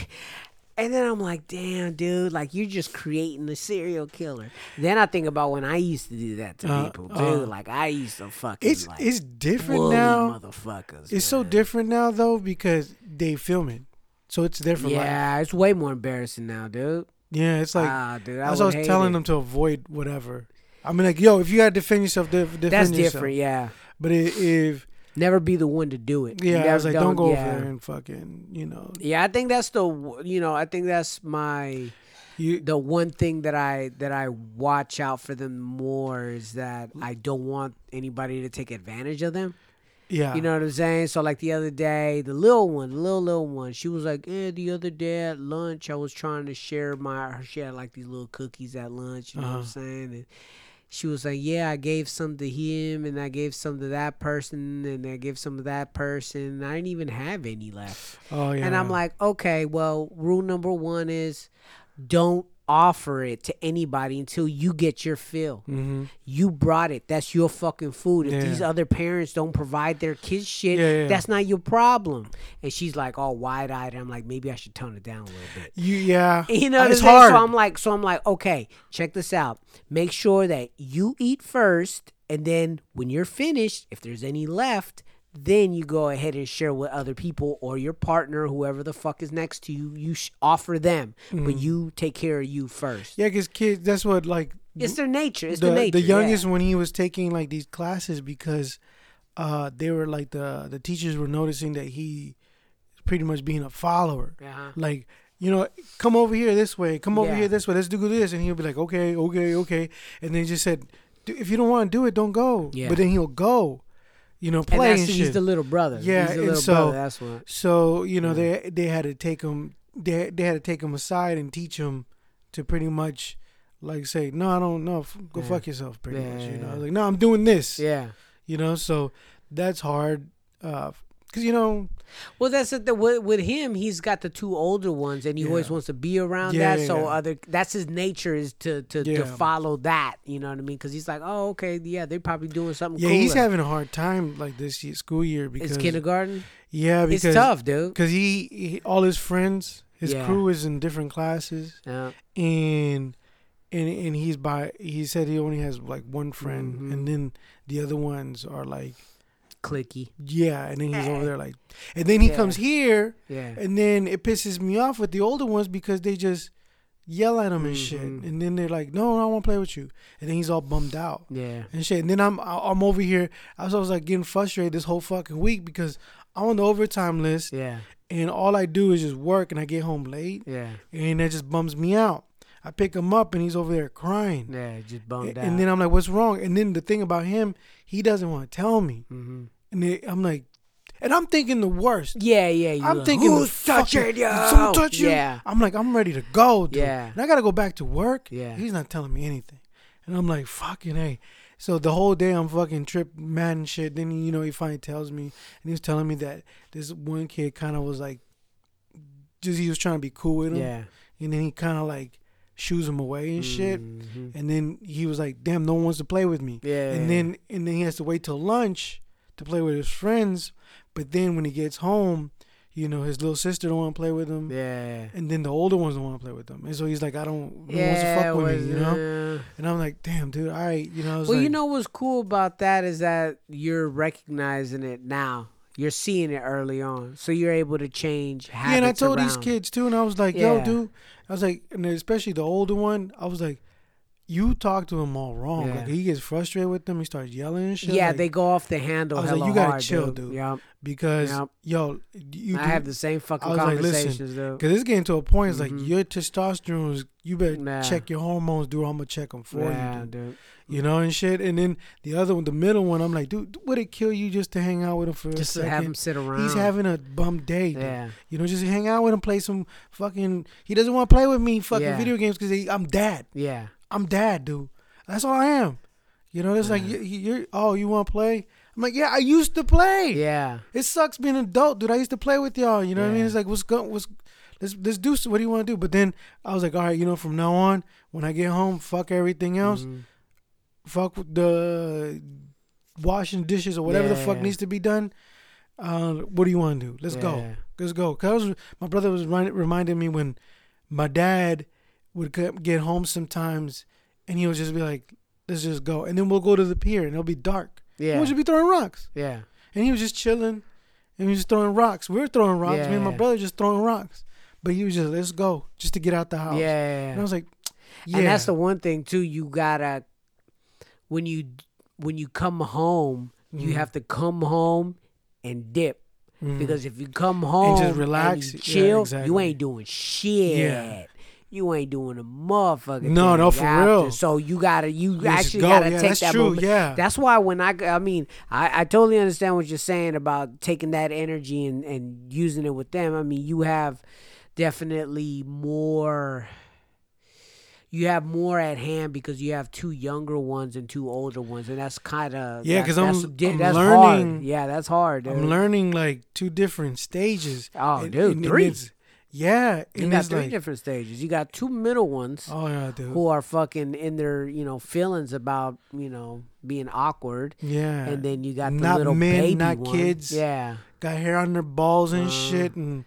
and then I'm like, damn, dude, like you're just creating a serial killer. Then I think about when I used to do that to Uh, people, dude. uh, like I used to fucking It's like it's different now. motherfuckers. It's so different now though because they film it, so it's different. Like, Yeah, it's way more embarrassing now, dude. yeah, it's like ah, dude, I that's would what I was telling it. them to avoid whatever. I mean, like, yo, if you gotta defend yourself, def- defend That's yourself. different, yeah. But i- if Never be the one to do it. yeah, I was like, don't, go yeah. over there and fucking, you know, Yeah, I think that's the you know I think that's my you. the one thing that I that I watch out for them more is that I don't want anybody to take advantage of them. Yeah, You know what I'm saying? So like the other day, the little one, the little little one, she was like, "Eh, the other day at lunch, I was trying to share my. She had like these little cookies at lunch. You know what I'm Uh-huh. saying? And she was like, "Yeah, I gave some to him, and I gave some to that person, and I gave some to that person. I didn't even have any left." Oh yeah, And I'm like, "Okay, well, rule number one is, don't." Offer it to anybody until you get your fill. hmm You brought it. That's your fucking food. If Yeah. these other parents don't provide their kids shit, Yeah, yeah. that's not your problem. And she's like all wide eyed. I'm like, maybe I should tone it down a little bit. you yeah, <laughs> You know it's hard. So I'm like, so I'm like, okay, check this out. Make sure that you eat first, and then when you're finished, if there's any left, then you go ahead and share with other people or your partner, whoever the fuck is next to you. You sh- offer them, but you take care of you first. Mm-hmm. yeah, because kids, that's what like It's their nature. It's the the, nature. the yeah. youngest when he was taking like these classes because uh they were like the the teachers were noticing that he pretty much being a follower Uh-huh. like you know come over here this way come over Yeah. here this way let's do this and he'll be like okay okay okay and then he just said "D- if you don't want to do it don't go Yeah. but then he'll go you know And play and, shit he's the little brother. Yeah, he's the and little so- brother. That's what. so you know Yeah. they they had to take him they they had to take him aside and teach him to pretty much like say no I don't know go Yeah. fuck yourself pretty Yeah, much you know like no I'm doing this Yeah. you know so that's hard uh because you know Well, that's it. The, with, with him, he's got the two older ones, and he always wants to be around Yeah, that. yeah, so yeah. other, that's his nature is to to, to follow that. You know what I mean? Because he's like, oh, okay, yeah, they're probably doing something. yeah he's having a hard time like this year, school year because It's kindergarten. yeah because It's tough, dude. because he, he all his friends his Yeah. crew is in different classes Yeah. and and and he's by he said he only has like one friend Mhm. and then the other ones are like Clicky. yeah and then he's over there like and then he Yeah. comes here Yeah. and then it pisses me off with the older ones because they just yell at him and shit Mhm. and then they're like no i don't want to play with you and then he's all bummed out Yeah. and shit and then i'm i'm over here i was, I was like getting frustrated this whole fucking week because i'm on the overtime list Yeah. and all i do is just work and i get home late Yeah. and that just bums me out i pick him up and he's over there crying Yeah. Just bummed and, out. and then i'm like what's wrong and then the thing about him he doesn't want to tell me hmm and then i'm like and i'm thinking the worst Yeah. Yeah. You I'm like, thinking who's touching fucking- you? Someone touch you? Yeah. I'm like, I'm ready to go. Dude. Yeah. And I gotta go back to work. Yeah. He's not telling me anything. And I'm like, fucking hey. So the whole day I'm fucking trip mad and shit. Then you know he finally tells me and he was telling me that this one kid kind of was like, just he was trying to be cool with him. Yeah. And then he kind of like shoos him away and shit. Mhm. And then he was like, damn, no one wants to play with me. Yeah. And then and then he has to wait till lunch to play with his friends. But then when he gets home, you know, his little sister don't want to play with him, Yeah. and then the older ones don't want to play with him, and so he's like, I don't, no one wants to fuck with was, me, you know. uh, And I'm like, damn, dude, all right, you know. Well, you know what's cool about that is that you're recognizing it now. You're seeing it early on, so you're able to change habits. Yeah, and I told these kids too, and I was like, "Yo, Yeah. dude," I was like, and especially the older one, I was like, "You talk to him all wrong. Yeah. Like he gets frustrated with them, he starts yelling and shit. Yeah, like, they go off the handle. I was like, you gotta hard, chill, dude. dude. Yep. because Yep. yo, you I have the same fucking was like, conversations, dude. because it's getting to a point. It's Mhm. like your testosterone is. You better Nah. check your hormones, dude. I'm gonna check them for yeah, you, dude. dude. You know and shit. And then the other one, the middle one, I'm like, dude, would it kill you just to hang out with him for Just a to have him sit around. He's having a bum day, dude. Yeah. You know, just hang out with him, play some fucking. He doesn't want to play with me, fucking Yeah. video games, because I'm dad. Yeah. I'm dad, dude. That's all I am. You know, it's like Yeah. you, you're. Oh, you want to play? I'm like, yeah, I used to play. Yeah. It sucks being an adult, dude. I used to play with y'all. You know what I mean? It's like, what's going? What's let's let's do. What do you want to do? But then I was like, all right, you know, from now on, when I get home, fuck everything else. Mhm. Fuck with the washing dishes or whatever the fuck needs to be done. Uh, what do you want to do? Let's go. Let's go. Cause my brother was reminding me when my dad would get home sometimes, and he would just be like, "Let's just go," and then we'll go to the pier, and it'll be dark. Yeah. We'll just be throwing rocks, Yeah. and he was just chilling, and he was just throwing rocks. We were throwing rocks. Yeah. Me and my brother just throwing rocks, but he was just, "Let's go," just to get out the house. Yeah. And I was like, "Yeah." And that's the one thing too. You gotta when you when you come home, you Mhm. have to come home and dip. Mhm. Because if you come home and just and relax. you Yeah, chill, you ain't doing shit. Yeah. You ain't doing a motherfucker. No, no, for real. So you gotta, you You actually go. gotta Yeah, take that's that true. moment. Yeah. That's why when I, I mean, I, I totally understand what you're saying about taking that energy and, and using it with them. I mean, you have definitely more. You have more at hand because you have two younger ones and two older ones, and that's kind of Yeah, 'cause I'm- I'm that's learning- Hard. Yeah, that's hard. I'm learning like two different stages. Oh, And- dude, and- and three. it's- yeah, You got three like, different stages. You got two middle ones oh yeah, dude. who are fucking in their, you know, feelings about, you know, being awkward. Yeah, And then you got the Not little men, baby not one. kids. Yeah. got hair on their balls and Uh, shit, and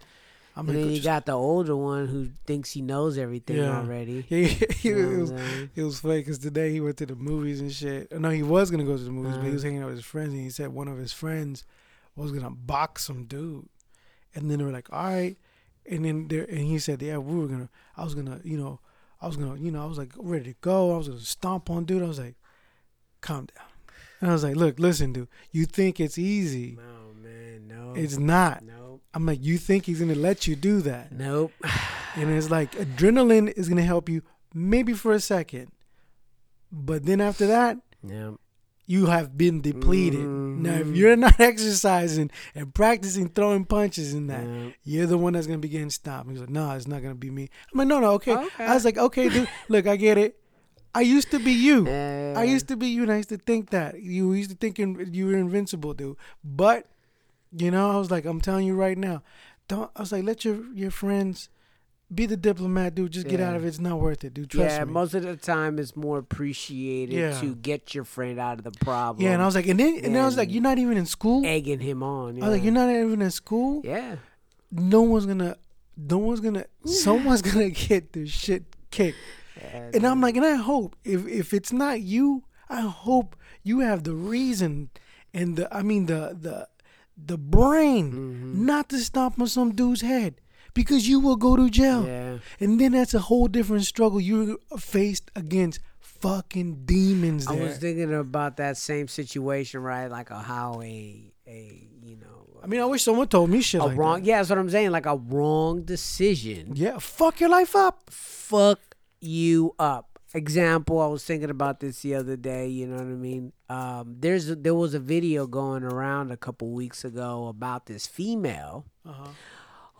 I'm and then you got the older one who thinks he knows everything Yeah. already. <laughs> Yeah, he, You know it was it was funny because today he went to the movies and shit. No, he was gonna go to the movies, but he Uh-huh. was hanging out with his friends, and he said one of his friends was gonna box some dude, and then they were like, all right, and then there, and he said, yeah, we were gonna, I was gonna, you know, I was gonna, you know, I was like ready to go, I was gonna stomp on dude, I was like, calm down, and I was like, look, listen, dude, you think it's easy, No, man, no. it's not. Nope. I'm like, you think he's gonna let you do that? Nope. <sighs> And it's like adrenaline is gonna help you maybe for a second, but then after that, Yeah. you have been depleted. Now, if Mhm. you're not <laughs> exercising and practicing throwing punches in that, Yeah. you're the one that's gonna be getting stopped. He's like, no, it's not gonna be me. I'm like, no, no, okay. Okay. I was like, okay, dude, <laughs> look, I get it. I used to be you. Yeah. I used to be you, and I used to think that you used to think you were invincible, dude. But you know, I was like, I'm telling you right now, don't. I was like, let your your friends be the diplomat, dude. Just get out of it. It's not worth it, dude. Trust yeah, me. most of the time it's more appreciated Yeah. to get your friend out of the problem. yeah, and I was like, and then and then I was like, you're not even in school. egging him on. I was like, you're not even in school. Yeah. No one's gonna. No one's gonna. Someone's <laughs> gonna get their shit kicked. And I'm like, and I hope if if it's not you, I hope you have the reason and the I mean the the the brain Mm-hmm. not to stomp on some dude's head because you will go to jail. Yeah. And then that's a whole different struggle you're faced against fucking demons I was thinking about that same situation, right? Like a how a a you know I mean, I wish someone told me shit a like wrong that. yeah, that's what I'm saying. Like a wrong decision Yeah, fuck your life up. fuck you up. Example, I was thinking about this the other day. You know what I mean? Um, there's a, there was a video going around a couple weeks ago about this female Uh-huh.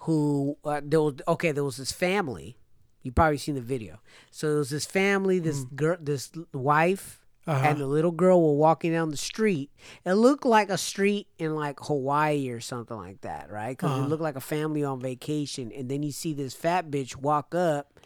who uh, there was okay. There was this family. You probably seen the video. So there was this family, this girl, this wife, Mm. Uh-huh. and the little girl were walking down the street. It looked like a street in like Hawaii or something like that, right? Because Uh-huh. it looked like a family on vacation. And then you see this fat bitch walk up,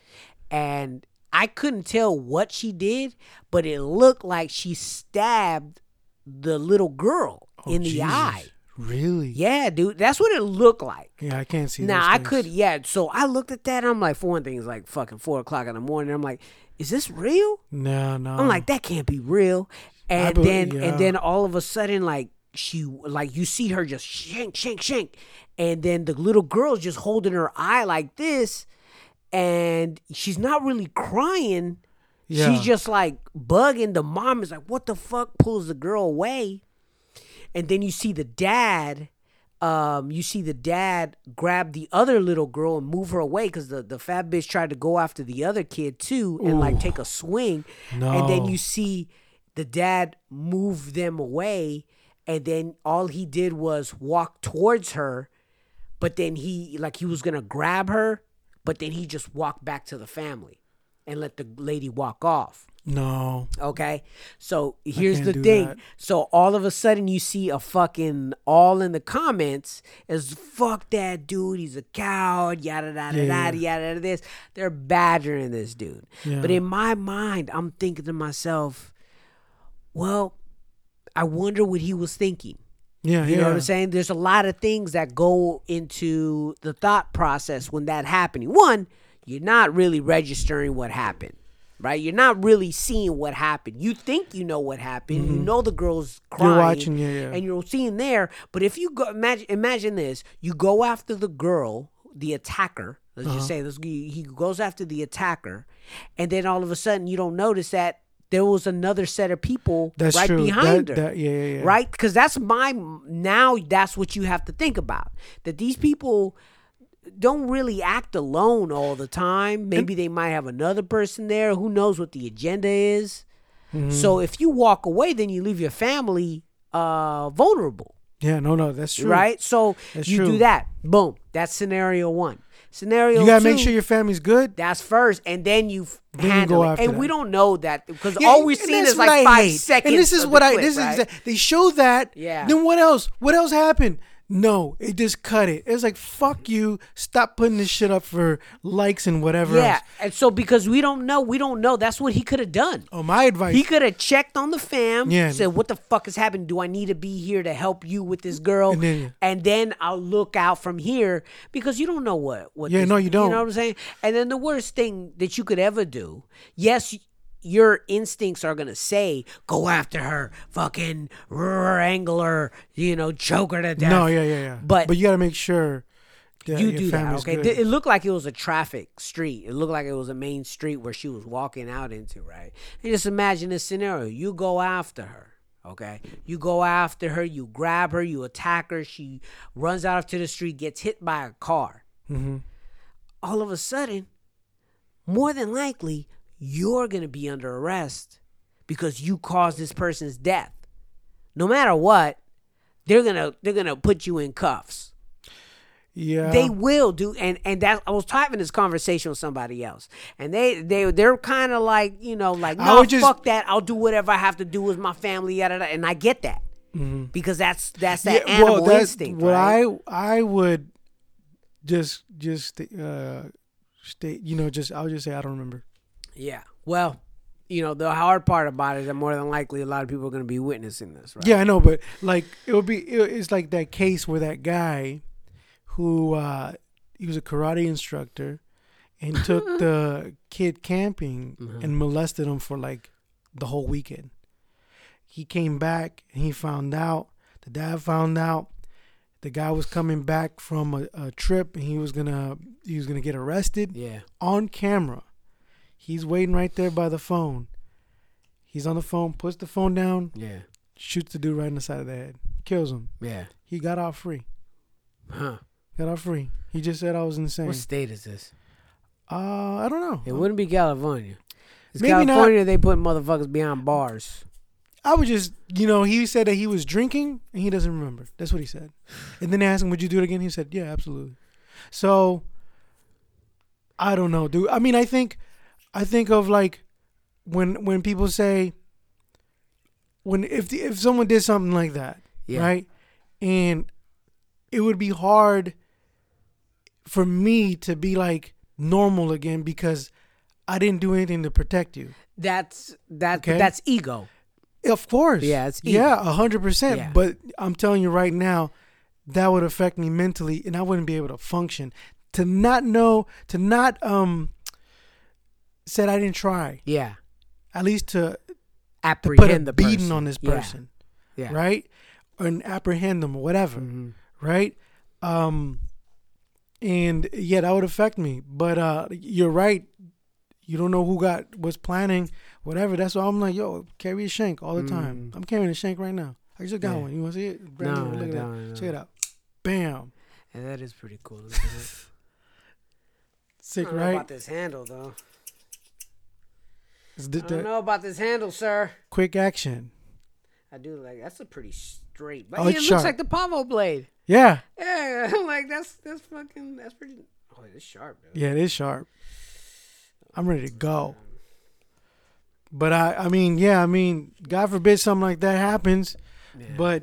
and I couldn't tell what she did, but it looked like she stabbed the little girl Oh, in the Jesus. eye. Really? Yeah, dude, that's what it looked like. Yeah, I can't see. Now I could, yeah. So I looked at that. and I'm like, for one thing, it's like fucking four o'clock in the morning. I'm like, is this real? No, no. I'm like, that can't be real. And be- then yeah. and then all of a sudden, like she like you see her just shank, shank, shank. And then the little girl's just holding her eye like this, and she's not really crying. Yeah. She's just like bugging. The mom is like, what the fuck? Pulls the girl away. And then you see the dad. Um, you see the dad grab the other little girl and move her away because the, the fat bitch tried to go after the other kid too and like take a swing. And then you see the dad move them away, and then all he did was walk towards her, but then he like he was gonna grab her, but then he just walked back to the family and let the lady walk off. no. Okay. So here's the thing. that. So all of a sudden you see a fucking all in the comments is fuck that dude. He's a coward. Yada yada Yeah, yada yada this. They're badgering this dude. Yeah. But in my mind, I'm thinking to myself, well, I wonder what he was thinking. Yeah, You yeah. know what I'm saying? There's a lot of things that go into the thought process when that happening. One, you're not really registering what happened, right? You're not really seeing what happened. You think you know what happened. You know the girl's crying. Mm-hmm. watching, yeah, yeah. And you're seeing there. But if you go, imagine, imagine this: you go after the girl, the attacker. Let's Uh-huh. just say this, he goes after the attacker, and then all of a sudden you don't notice that there was another set of people That's right true. behind That- her that- yeah, yeah, yeah. right? Because that's my now that's what you have to think about that these people don't really act alone all the time. Maybe they might have another person there. Who knows what the agenda is? Mm-hmm. so if you walk away then you leave your family uh vulnerable. Yeah, no, no, that's true. right? So That's you do that. Boom. That's scenario one scenario You gotta two, make sure your family's good. that's first, and then you Then you handle go it. And that. we don't know that because Yeah, all we've seen is like I five hate. seconds. And this is what I. clip, This right? is they show that. Yeah. Then what else? What else happened? No, it just cut it. It's like fuck you. Stop putting this shit up for likes and whatever. Yeah, Else. and so because we don't know, we don't know. That's what he could have done. Oh, my advice. He could have checked on the fam. Yeah. Said, "What the fuck is happening? Do I need to be here to help you with this girl?" And then- and then I'll look out from here because you don't know what. what Yeah, this- no, you don't. You know what I'm saying? And then the worst thing that you could ever do, yes. Your instincts are gonna say, "Go after her, fucking wrangle her, you know, choke her to death." no, yeah, yeah, yeah. But- but you gotta make sure that you do that, okay? good. It looked like it was a traffic street. It looked like it was a main street where she was walking out into, right? And just imagine this scenario: you go after her, okay? You go after her, you grab her, you attack her. She runs out to the street, gets hit by a car. Mm-hmm. All of a sudden, more than likely, you're gonna be under arrest because you caused this person's death. No matter what, they're gonna they're gonna put you in cuffs. yeah. They will do, and and that I was having this conversation with somebody else, and they they they're kind of like you know like no just- fuck that I'll do whatever I have to do with my family, yada, yada, and I get that because that's that's that Mm-hmm. Yeah, animal that's instinct, What right? I I would just just uh state. You know, just I'll just say I don't remember. Yeah. Well, you know the hard part about it is that more than likely a lot of people are going to be witnessing this, right? Yeah, I know, but like it would be, it's like that case where that guy, who uh he was a karate instructor, and <laughs> took the kid camping Mm-hmm. and molested him for like the whole weekend. He came back and he found out. The dad found out. The guy was coming back from a, a trip and he was gonna he was gonna get arrested Yeah. on camera. He's waiting right there by the phone. He's on the phone, puts the phone down, Yeah. shoots the dude right in the side of the head, kills him. Yeah. He got off free. Huh. Got off free. He just said I was insane. What state is this? Uh, I don't know. It wouldn't be California. It's Maybe not. California. They put motherfuckers behind bars. I was just, you know, he said that he was drinking and he doesn't remember. That's what he said. And then they asked him, "Would you do it again?" He said, "Yeah, absolutely." So, I don't know, dude. I mean, I think, I think of like when when people say when if the, if someone did something like that, Yeah. right, and it would be hard for me to be like normal again because I didn't do anything to protect you. That's that. Okay. That's ego. Of course. Yeah, it's ego. yeah, a hundred percent. Yeah. But I'm telling you right now, that would affect me mentally, and I wouldn't be able to function. To not know, to not um, said I didn't try. Yeah. At least to Apprehend put a the beating person. on this person, Yeah. right? And apprehend them, or whatever, Mhm. right? Um, and yeah, that would affect me. But uh, you're right. You don't know who got was planning, whatever. That's why I'm like, yo, carry a shank all the time. Mhm. I'm carrying a shank right now. I just got Yeah. one. You want to see it? Brand No, new. Look that. don't, Check it out. Bam. And that is pretty cool. <laughs> Sick, don't know right? about this handle though. I don't know about this handle, sir. quick action. I do like that's a pretty straight. But Oh, yeah, it looks sharp. like the Pavo blade. Yeah. Yeah, I'm <laughs> like that's that's fucking that's pretty. Oh, it's sharp, dude. Yeah, it is sharp. I'm ready to go. But I, I mean, yeah, I mean, God forbid something like that happens. Yeah. But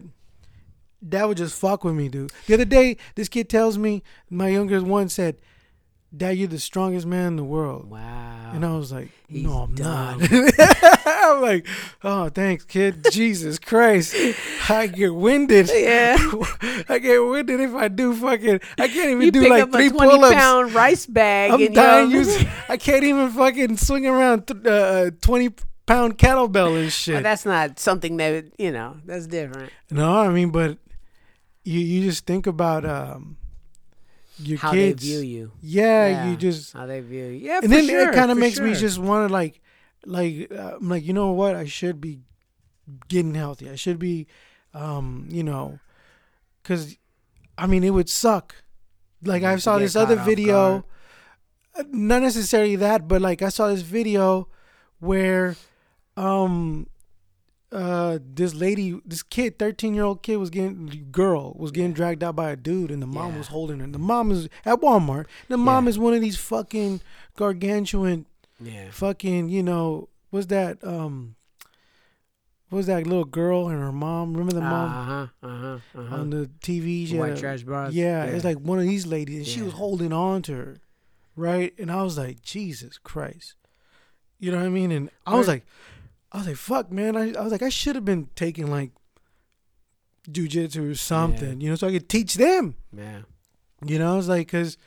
that would just fuck with me, dude. The other day, this kid tells me, my youngest one said, Dad, you're the strongest man in the world. wow. And I was like, He's No, I'm dumb. not. <laughs> I'm like, Oh, thanks, kid. <laughs> Jesus Christ. I get winded. Yeah. <laughs> I get winded if I do fucking. I can't even you do like three pull ups. pound rice bag I'm and dying. I can't even fucking swing around th- uh, twenty pound kettlebell and shit. Well, that's not something that you know. That's different. no, I mean, but you you just think about um your How kids. they view you. Yeah, Yeah. you just How they view you. Yeah, and then sure, it kind of makes me just want to like like uh, I'm like you know what I should be getting healthy. I should be um you know because I mean it would suck. Like I saw this other video, uh, not necessarily that, but like I saw this video where um uh this lady this kid 13 year old kid was getting girl was getting dragged out by a dude and the mom Yeah. was holding her the mom is at walmart the mom Yeah. is one of these fucking gargantuan Yeah. fucking you know was that um what's that little girl and her mom remember the mom Uh huh. Uh huh. Uh huh. on the tv White a- trash bras. yeah, it's like one of these ladies and she was holding on to her right and i was like jesus christ you know what i mean and i was like i was like fuck man i, I was like i should have been taking like jujitsu or something you know so i could teach them yeah. you know, it's like because,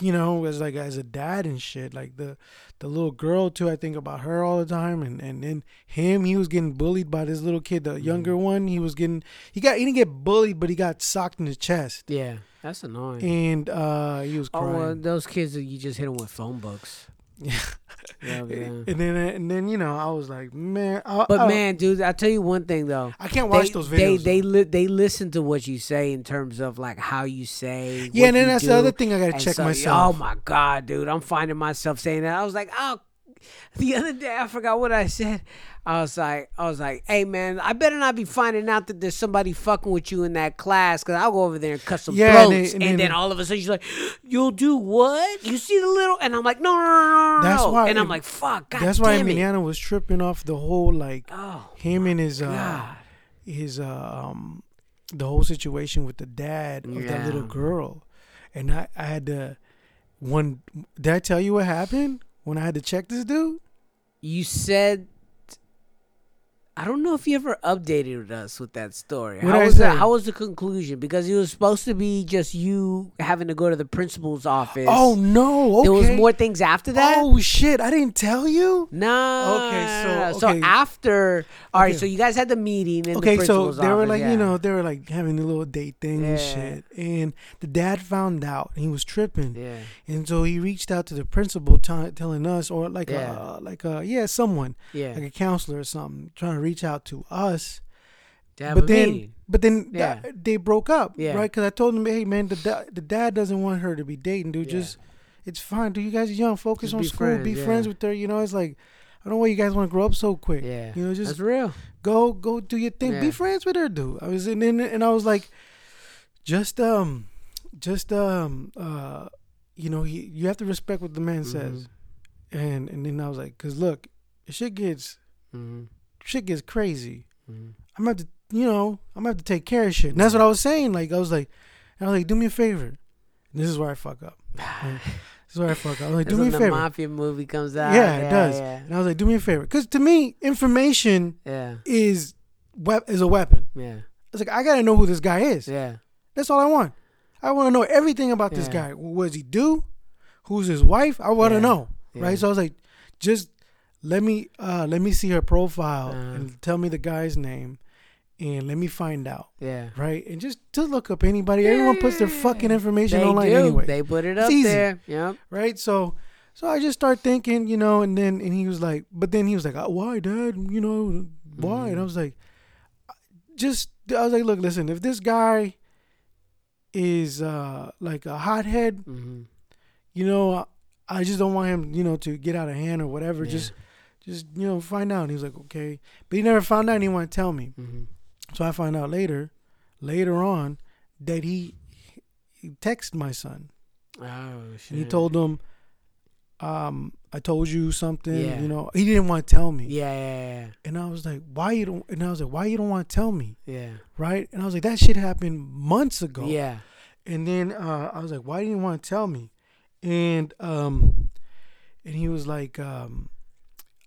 you know, as like as a dad and shit, like the the little girl too. I think about her all the time, and and then him, he was getting bullied by this little kid, the younger one. He was getting he got he didn't get bullied, but he got socked in the chest, Yeah. That's annoying. and uh he was Oh, crying. well, those kids that you just hit them with phone books. <laughs> Yeah. And then and then you know I was like, man, I, But I, man, dude, I tell you one thing though. I can't watch they, those videos. they though. li- they listen to what you say in terms of like how you say. yeah, and then that's do. the other thing I gotta And check so- myself. Oh my god, dude, I'm finding myself saying that. I was like, oh, <laughs> the other day I forgot what I said. I was like, I was like, hey man, I better not be finding out that there's somebody fucking with you in that class because I'll go over there and cut some Yeah, and throats. they- And, and then then- all of a sudden she's like, you'll do what? You see the little? And I'm like, no, no, no, no. That's no. why- And I'm like, fuck, god that's why. Emiliano was tripping off the whole like Oh him and his uh his uh, um the whole situation with the dad of that little girl and I, I had to one did I tell you what happened when I had to check this dude? You said. I don't know if you ever updated us with that story. What'd How was that? How was the conclusion? Because it was supposed to be just you having to go to the principal's office. Oh no, okay. There was more things after that. Oh shit, I didn't tell you? No. Okay, so- so after, all right. Okay. So you guys had the meeting in Okay, the so they were like, yeah. you know, they were like having a little date thing and shit. And the dad found out he was tripping. Yeah. And so he reached out to the principal t- telling us or like Yeah. uh like uh yeah, someone, Yeah. like a counselor or something, trying to reach out to us. have but then, meeting. but then Yeah. th- they broke up, Yeah. right? Because I told him, hey man, the da- the dad doesn't want her to be dating, dude. Yeah. Just it's fine, dude. You guys are young, focus Just on school, friends, be friends with her. You know, it's like I don't know why you guys want to grow up so quick. Yeah. you know, just That's real. go go do your thing. Be friends with her, dude. I was in, in and I was like, just um, just um, uh, you know, he, you have to respect what the man says, and and then I was like, cause look, if shit gets Mm-hmm. Shit gets crazy. Mm-hmm. I'm gonna have to, you know, I'm gonna have to take care of shit. And that's what I was saying. Like I was like, I was like, do me a favor. And this is where I fuck up. <laughs> This is where I fuck up. I was like, do me when a the favor. mafia movie comes out. Yeah, it does. Yeah. And I was like, do me a favor, because to me, information Yeah. is wep- is a weapon. Yeah. It's like I gotta know who this guy is. Yeah. That's all I want. I want to know everything about this guy. What does he do? Who's his wife? I want to Yeah. know, Yeah. right? So I was like, just let me uh let me see her profile Uh-huh. and tell me the guy's name, and let me find out, Yeah. right? And just to look up anybody. Everyone puts their fucking information They online do. anyway They put it It's up easy. there. Yep. right? So, so I just start thinking, you know, and then and he was like, but then he was like, "Uh, why, Dad? You know, why? And I Mhm. was like, just I was like, look, listen, if this guy is uh like a hothead, hmm you know, I just don't want him, you know, to get out of hand or whatever. Just, just you know, find out. And he was like, okay, but he never found out. and He didn't want to tell me. hmm So I find out later, later on, that he he texted my son. Oh shit. And he told him, um, I told you something, Yeah. you know. He didn't want to tell me. Yeah, yeah, And I was like, why you don't and I was like, why you don't want to tell me? yeah, Right? And I was like, that shit happened months ago. yeah. Yeah. And then uh, I was like, why didn't you want to tell me? And um and he was like, um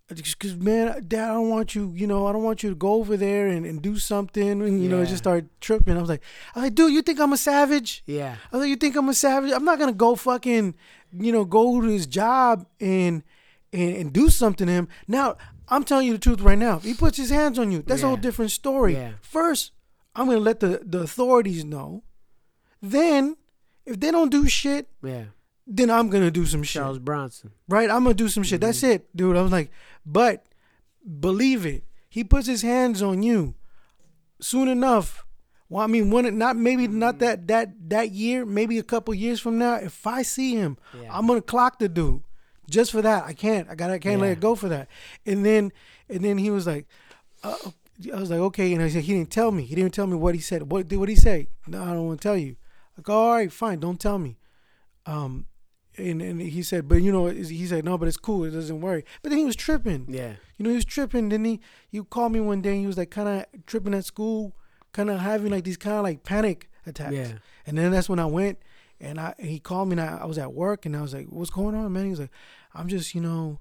because man, Dad, I don't want you. You know, I don't want you to go over there and, and do something. And you know, just start tripping. I was like, I was like, dude, you think I'm a savage? Yeah. I was like, you think I'm a savage? I'm not gonna go fucking, you know, go to his job and and, and do something to him. Now, I'm telling you the truth right now. If he puts his hands on you, that's a whole different story. Yeah. First, I'm gonna let the, the authorities know. Then, if they don't do shit, Yeah. then I'm gonna do some shit. Charles Bronson. Right? I'm gonna do some shit. That's mm-hmm. it, dude. I was like, but believe it. He puts his hands on you. Soon enough. Well, I mean, when it not maybe not that that that year, maybe a couple years from now. If I see him, Yeah. I'm gonna clock the dude. Just for that, I can't. I got. I can't let it go for that. And then, and then he was like, uh, I was like, okay. And I said, he didn't tell me. He didn't tell me what he said. What did what he say? No, I don't want to tell you. Like, all right, fine. Don't tell me. Um, and and he said, but you know, he said no, but it's cool. It doesn't worry. But then he was tripping. Yeah. You know, he was tripping. Then he you called me one day. and He was like kind of tripping at school, kind of having like these kind of like panic attacks. Yeah. And then that's when I went and I and he called me and I, I was at work and I was like, "What's going on, man?" He was like, "I'm just, you know,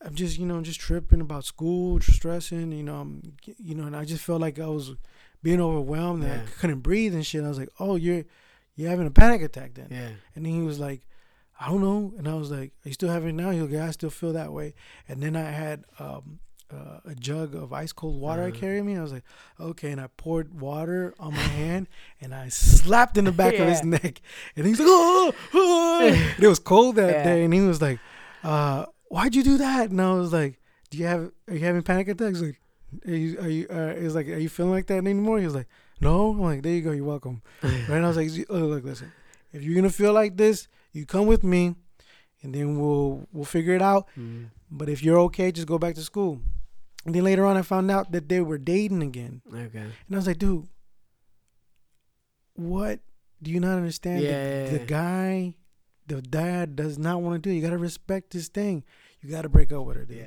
I'm just, you know, just tripping about school, stressing, you know, I'm, you know." And I just felt like I was being overwhelmed and I couldn't breathe and shit. I was like, "Oh, you're you're having a panic attack then?" Yeah. And then he was like, I don't know. And I was like, Are you still having it now? He was like, "Yeah, I still feel that way. And then I had um, uh, a jug of ice cold water I Uh-huh. carried me. I was like, Okay. And I poured water on my hand <laughs> and I slapped in the back of his neck. And he's like, Oh, oh. It was cold that Yeah. day. And he was like, uh, Why'd you do that? And I was like, Do you have, are you having panic attacks? Like, are you, are you, uh, like, Are you feeling like that anymore? He was like, No. I'm like, There you go. You're welcome. Right? <laughs> And I was like, look, look, listen. If you're gonna feel like this, you come with me, and then we'll we'll figure it out. Mm. But if you're okay, just go back to school. And then later on, I found out that they were dating again, Okay. and I was like, dude, what? Do you not understand? Yeah, the, the guy, the dad does not want to do. it. You gotta respect this thing. You gotta break up with her, dude. Yeah.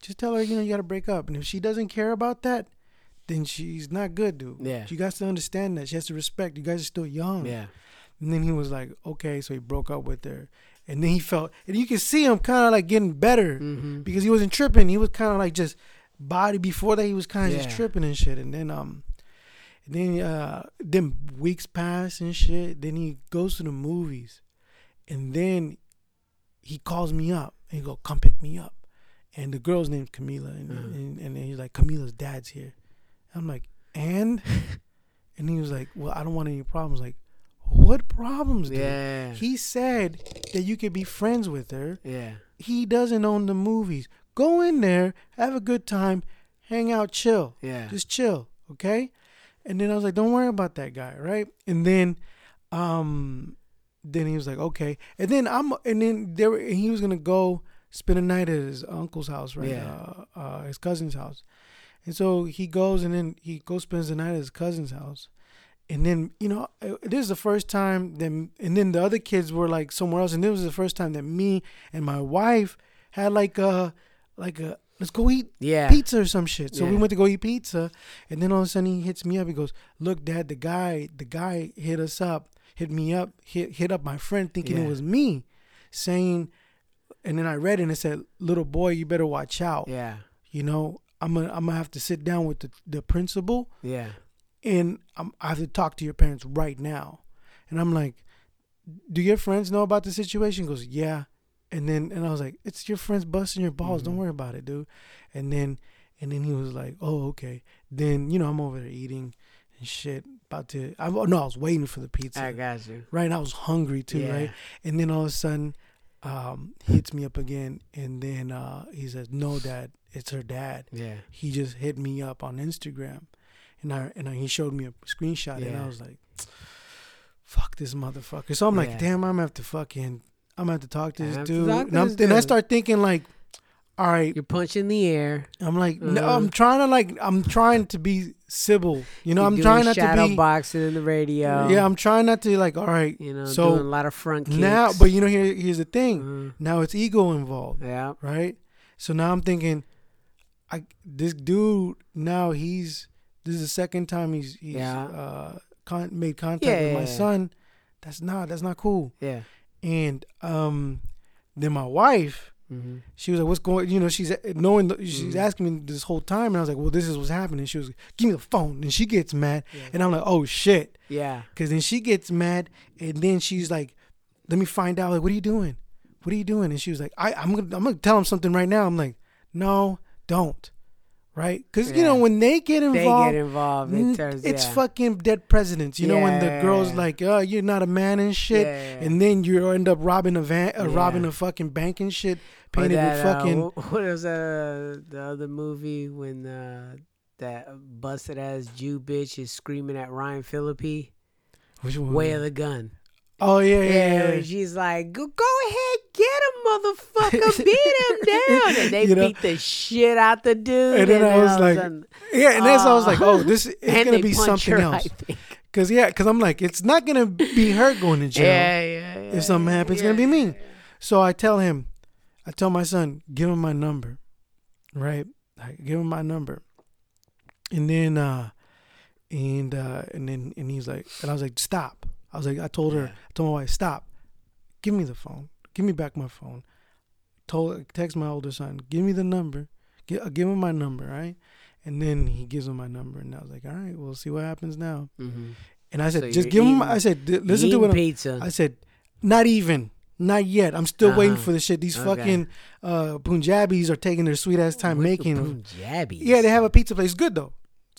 Just tell her, you know, you gotta break up. And if she doesn't care about that, then she's not good, dude. Yeah. She got to understand that. She has to respect. You guys are still young. Yeah. And then he was like, okay, so he broke up with her. And then he felt, and you can see him kind of like getting better Mm-hmm. because he wasn't tripping. He was kind of like just body before that. He was kind of Yeah. just tripping and shit. And then, um, and then, uh, then weeks pass and shit. Then he goes to the movies, and then he calls me up and he go, come pick me up. And the girl's name's Camila, and, Uh-huh. and and then he's like, Camila's dad's here. I'm like, and, <laughs> and he was like, well, I don't want any problems. Like, what problems? Dude? Yeah. He said that you could be friends with her. yeah. He doesn't own the movies. Go in there, have a good time, hang out, chill. Yeah. Just chill, okay? And then I was like, don't worry about that guy, right? And then um then he was like, okay. And then I'm and then there and he was gonna go spend a night at his uncle's house, right? Yeah. Uh, uh his cousin's house. And so he goes and then he goes spends the night at his cousin's house. And then, you know, uh, this is the first time that, and then the other kids were like somewhere else. And this was the first time that me and my wife had like a, like a, let's go eat Yeah. pizza or some shit. So we went to go eat pizza. And then all of a sudden he hits me up. He goes, look, dad, the guy, the guy hit us up, hit me up, hit, hit up my friend thinking Yeah. it was me saying, and then I read it and it said, little boy, you better watch out. Yeah. You know, I'm gonna, I'm gonna have to sit down with the, the principal Yeah. And I'm, I have to talk to your parents right now. And I'm like, do your friends know about the situation? He goes, yeah. And then and I was like, it's your friends busting your balls. Don't Mhm. worry about it, dude. And then and then he was like, oh okay. Then you know I'm over there eating and shit, about to. I no, I was waiting for the pizza. I got you. right, and I was hungry too, Yeah. right. And then all of a sudden, um, hits me up again, and then uh, he says, "No, dad, it's her dad." Yeah. He just hit me up on Instagram, and I and I, he showed me a screenshot, and I was like, "Fuck this motherfucker!" So I'm like, Yeah. "Damn, I'm gonna have to fucking, I'm gonna have to talk to this to dude." to and, this then I start thinking like, "All right," You're punching the air. I'm like, no, Uh-huh. I'm trying to like, I'm trying to be civil, you know, You're I'm trying not to be, boxing in the radio. yeah, I'm trying not to like, all right, you know, so doing a lot of front kicks. now, but you know, here, here's the thing. Mhm. Now it's ego involved, yeah, right? So now I'm thinking, I this dude now he's this is the second time he's he's Yeah. uh con- made contact Yeah, with my son. That's not that's not cool. yeah. And um, then my wife, Mm-hmm. she was like, "What's going?" You know, she's knowing the, she's Mhm. asking me this whole time, and I was like, "Well, this is what's happening." She was, like, "Give me the phone," and she gets mad, and I'm like, "Oh shit." yeah. Cause then she gets mad, and then she's like, "Let me find out. Like, what are you doing? What are you doing?" And she was like, "I, I'm gonna, I'm gonna tell him something right now." I'm like, "No, don't." Right? Cause you know when they get involved, They get involved. n- It turns, it's yeah. fucking dead presidents. You know when the girls like, "Oh, you're not a man and shit," Yeah. and then you end up robbing a van, uh, Yeah. robbing a fucking bank and shit, painted that, with uh, fucking. wh- what was uh, the other movie when uh, that busted ass Jew bitch is screaming at Ryan Phillippe? which one? Way of the gun. Oh yeah, yeah, Yeah, yeah. she's like, go, go ahead, get him, motherfucker, <laughs> beat him down. And they You know? beat the shit out the dude. And then I all was like, sudden- Yeah, and that's I was like, Oh. this it's <laughs> and gonna be something her, else. Cause yeah, cause I'm like, it's not gonna be her going to jail. Yeah, yeah, yeah. If something happens, it's gonna be me. So I tell him, I tell my son, give him my number, right? I give him my number, and then, uh, and uh, and then, and he's like, and I was like, stop. I was like, I told her. I told my wife, stop. Give me the phone. Give me back my phone. Told, text my older son, give me the number. Give, give him my number, right? And then he gives him my number, and I was like, all right, we'll see what happens now. Mm-hmm. And I said, So just give him. I said, listen to what I'm, pizza. I said, not even, not yet. I'm still waiting Uh-huh. for the shit. These Okay. fucking uh, Punjabis are taking their sweet ass time With the making them. Punjabis. Yeah, they have a pizza place. It's good though.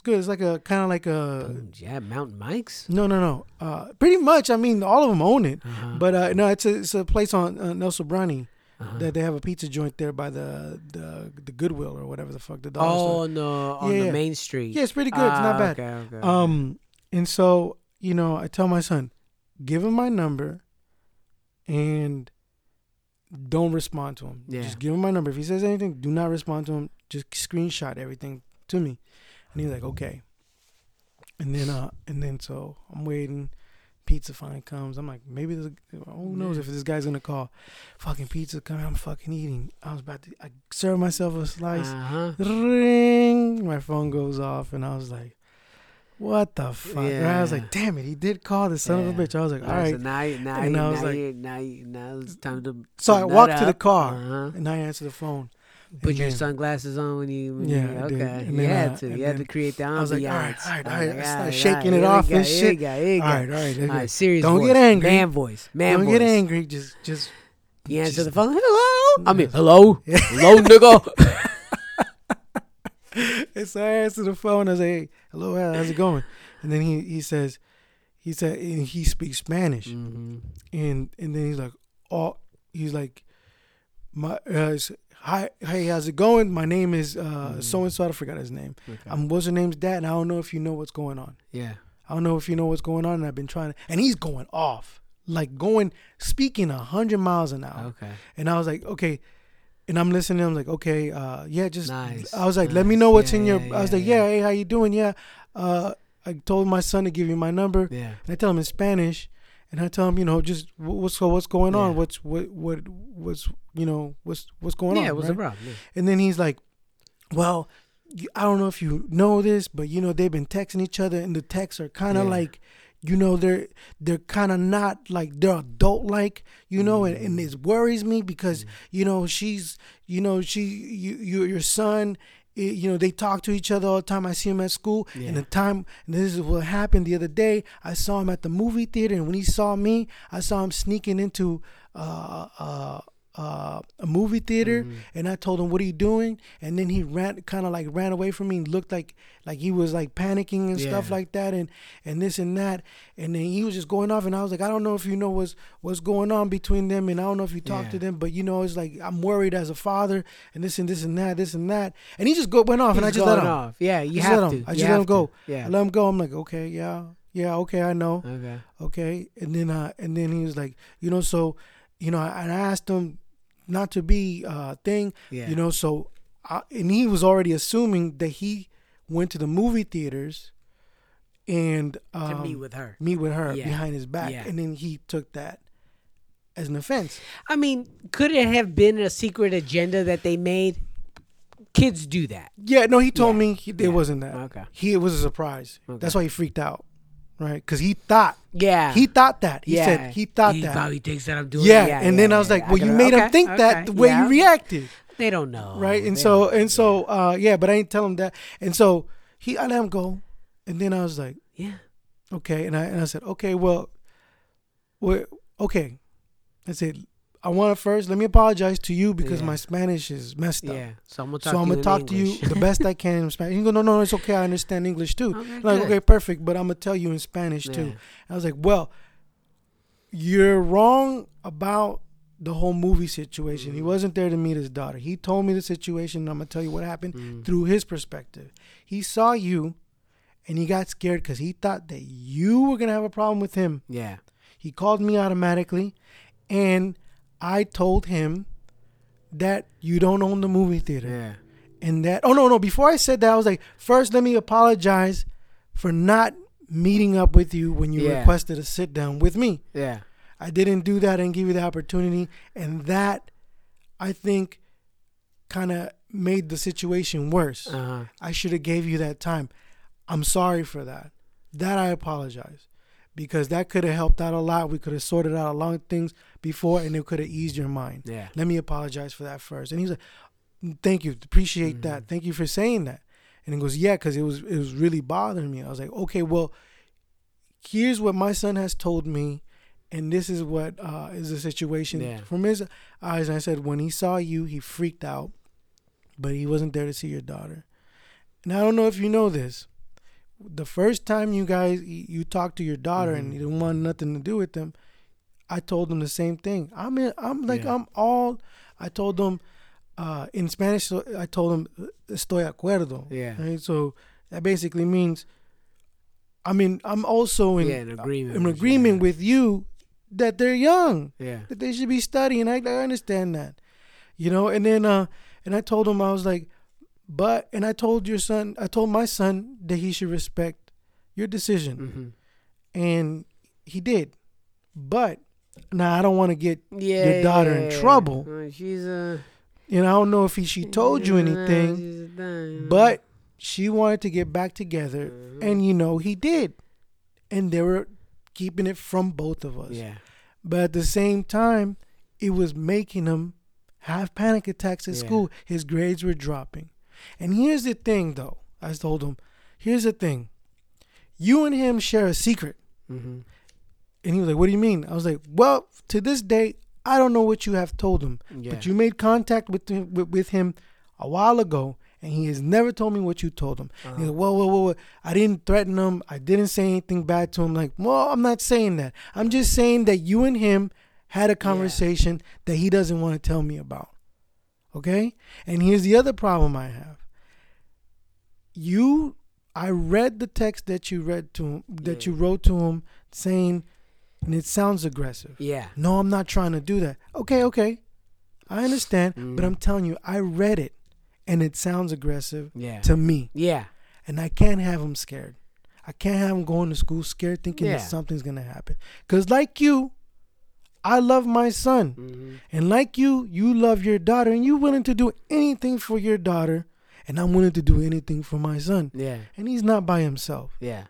It's good. It's like a kind of like a Punjab Mountain Mike's. no, no, no. Uh, pretty much. I mean, all of them own it. Uh-huh. But uh, no, it's a it's a place on uh, Nelson Brani uh-huh. that they have a pizza joint there by the the the Goodwill or whatever the fuck the dollar store. Oh no, on Yeah, the yeah. main street. Yeah, it's pretty good. it's not Ah, bad. Okay. okay. Um, and so you know, I tell my son, give him my number, and don't respond to him. Yeah. Just give him my number. If he says anything, do not respond to him. Just screenshot everything to me. And he's like, okay. And then, uh, and then so I'm waiting. Pizza finally comes. I'm like, maybe this, who knows if this guy's gonna call. Fucking pizza coming. I'm fucking eating. I was about to. I serve myself a slice. Uh-huh. Ring. My phone goes off, and I was like, "What the fuck?" And I was like, "Damn it, he did call the son of a bitch." I was like, Alright. So now, now, And I was now, like- you, now, now it's time to. So I walked to the car, Uh-huh. and I answered the phone. Put And your then- sunglasses on when you. When Yeah, you, okay. You had uh, to. You had to create the ambiance. I was like, all right, all right, all right. Started all shaking right, it here we off go, and shit. we go, here we All right, all right. All right, serious Don't voice. get angry. Man voice. Man Don't voice. get angry. Just, just. You answer Just- the phone. Hello. I mean, hello. Yeah. Hello, <laughs> nigga. <laughs> And so I answer the phone. I say, hey, "Hello, how's it going?" And then he he says, he said and he speaks Spanish. mm-hmm. and and then he's like, oh, he's like, my uh, hi, hey, how's it going? My name is uh so and so. I forgot his name. okay. Um, what's her name's dad? And I don't know if you know what's going on. yeah. I don't know if you know what's going on. And I've been trying to, and he's going off, like going, speaking a hundred miles an hour. Okay. And I was like, okay. And I'm listening. I'm like, okay, uh, yeah, just. Nice, I was like, let me know what's Yeah, in your. yeah, I was yeah, like, yeah. yeah, hey, how you doing? Yeah. Uh, I told my son to give you my number. Yeah. And I tell him in Spanish, and I tell him, you know, just what's what's going on? What's what what what's you know what's what's going yeah. on? Yeah, what's the right? problem? Yeah. And then he's like, well, I don't know if you know this, but you know they've been texting each other, and the texts are kind of Yeah. like, you know, they're they're kind of not like they're adult like, you know, and, and Mm. it worries me because you know she's you know she you, you your son it, you know, they talk to each other all the time. I see him at school, Yeah. and the time. And this is what happened the other day. I saw him at the movie theater, and when he saw me, I saw him sneaking into uh, uh, uh, a movie theater, Mm-hmm. and I told him, "What are you doing?" And then he ran, kind of like ran away from me. and looked like like he was like panicking and stuff like that, and and this and that. And then he was just going off, and I was like, "I don't know if you know what's what's going on between them, and I don't know if you talked to them, but you know, it's like I'm worried as a father, and this and this and that, this and that." And he just go went off, and I just let him. off. Yeah, you have let to. him. I You just let him go. to. Yeah. I let him go. I'm like, okay, yeah, yeah, okay, I know, Okay. okay. And then uh, and then he was like, you know, so, you know, and I asked him not to be uh thing, Yeah. you know, so, I, and he was already assuming that he went to the movie theaters, and um, to meet with her. meet with her Yeah. behind his back, Yeah. and then he took that as an offense. I mean, could it have been a secret agenda that they made? Kids do that. Yeah, no, he told Yeah. me he, it wasn't that. Okay. He it was a surprise. Okay. That's why he freaked out, right? Because he thought Yeah. he thought that. He yeah. said he thought he that. probably thinks that I'm doing. yeah. it. and then I was like, yeah. well, you gotta- made him okay, think that okay, the way you reacted, They don't know. right? And They so and so, uh, yeah. But I didn't tell him that, and so he I let him go, and then I was like, Yeah. okay, and I and I said, okay, well, well okay. I said, I want to first let me apologize to you because Yeah. my Spanish is messed up. Yeah. So I'm gonna talk So I'm to gonna talk to you the best I <laughs> can in Spanish. He go, no, no, it's okay. I understand English too. Okay, like, good. okay, perfect. But I'm gonna tell you in Spanish too. Yeah. I was like, well, you're wrong about the whole movie situation. He Mhm. wasn't there to meet his daughter. He told me the situation. And I'm gonna tell you what happened Mm. through his perspective. He saw you, and he got scared because he thought that you were gonna have a problem with him. Yeah. He called me automatically, and I told him that you don't own the movie theater Yeah. and that oh no no before i said that i was like first let me apologize for not meeting up with you when you Yeah. requested a sit down with me Yeah. i didn't do that and give you the opportunity and that i think kind of made the situation worse Uh huh. i should have gave you that time i'm sorry for that that i apologize because that could have helped out a lot we could have sorted out a lot of things before and it could have eased your mind Yeah. let me apologize for that first. And he's like, thank you, appreciate that. Thank you for saying that. And he goes, yeah, because it was it was really bothering me. I was like, okay, well, here's what my son has told me, and this is what uh, is the situation Yeah. from his eyes. And I said, when he saw you, he freaked out, but he wasn't there to see your daughter. And I don't know if you know this. The first time you guys you talked to your daughter and you didn't want nothing to do with them, I told them the same thing. I'm in, I'm like Yeah. I'm all. I told them uh, in Spanish. so I told them estoy acuerdo. Yeah. Right? So that basically means. I mean, I'm also in Yeah, in agreement in with you, agreement with you that they're young, Yeah. that they should be studying. I, I understand that, you know. And then, uh, and I told them I was like, but, and I told your son, I told my son that he should respect your decision Mm-hmm. and he did. But now I don't want to get Yeah. your daughter in yeah, yeah. trouble. Uh, she's a. know I don't know if he, she told you anything, she's a dime. but she wanted to get back together, Mhm. and you know he did, and they were keeping it from both of us. Yeah. But at the same time, it was making him have panic attacks at Yeah. school. His grades were dropping, and here's the thing, though. I told him, here's the thing. You and him share a secret. Mm-hmm. And he was like, What do you mean? I was like, Well, to this day, I don't know what you have told him. Yeah. But you made contact with him, with, with him a while ago, and he has never told me what you told him. Uh-huh. He's like, whoa, whoa, whoa, whoa. I didn't threaten him. I didn't say anything bad to him. Like, well, I'm not saying that. I'm just saying that you and him had a conversation that he doesn't want to tell me about. Okay? And here's the other problem I have. You, I read the text that you read to him, that Yeah. you wrote to him saying, and it sounds aggressive. Yeah. No, I'm not trying to do that. Okay, okay. I understand, but Mhm. I'm telling you, I read it and it sounds aggressive Yeah. to me. Yeah. And I can't have him scared. I can't have him going to school scared thinking Yeah. that something's going to happen. Because, like you, I love my son. Mm-hmm. And like you, you love your daughter and you're willing to do anything for your daughter. And I'm willing to do anything for my son. Yeah. And he's not by himself. Yeah.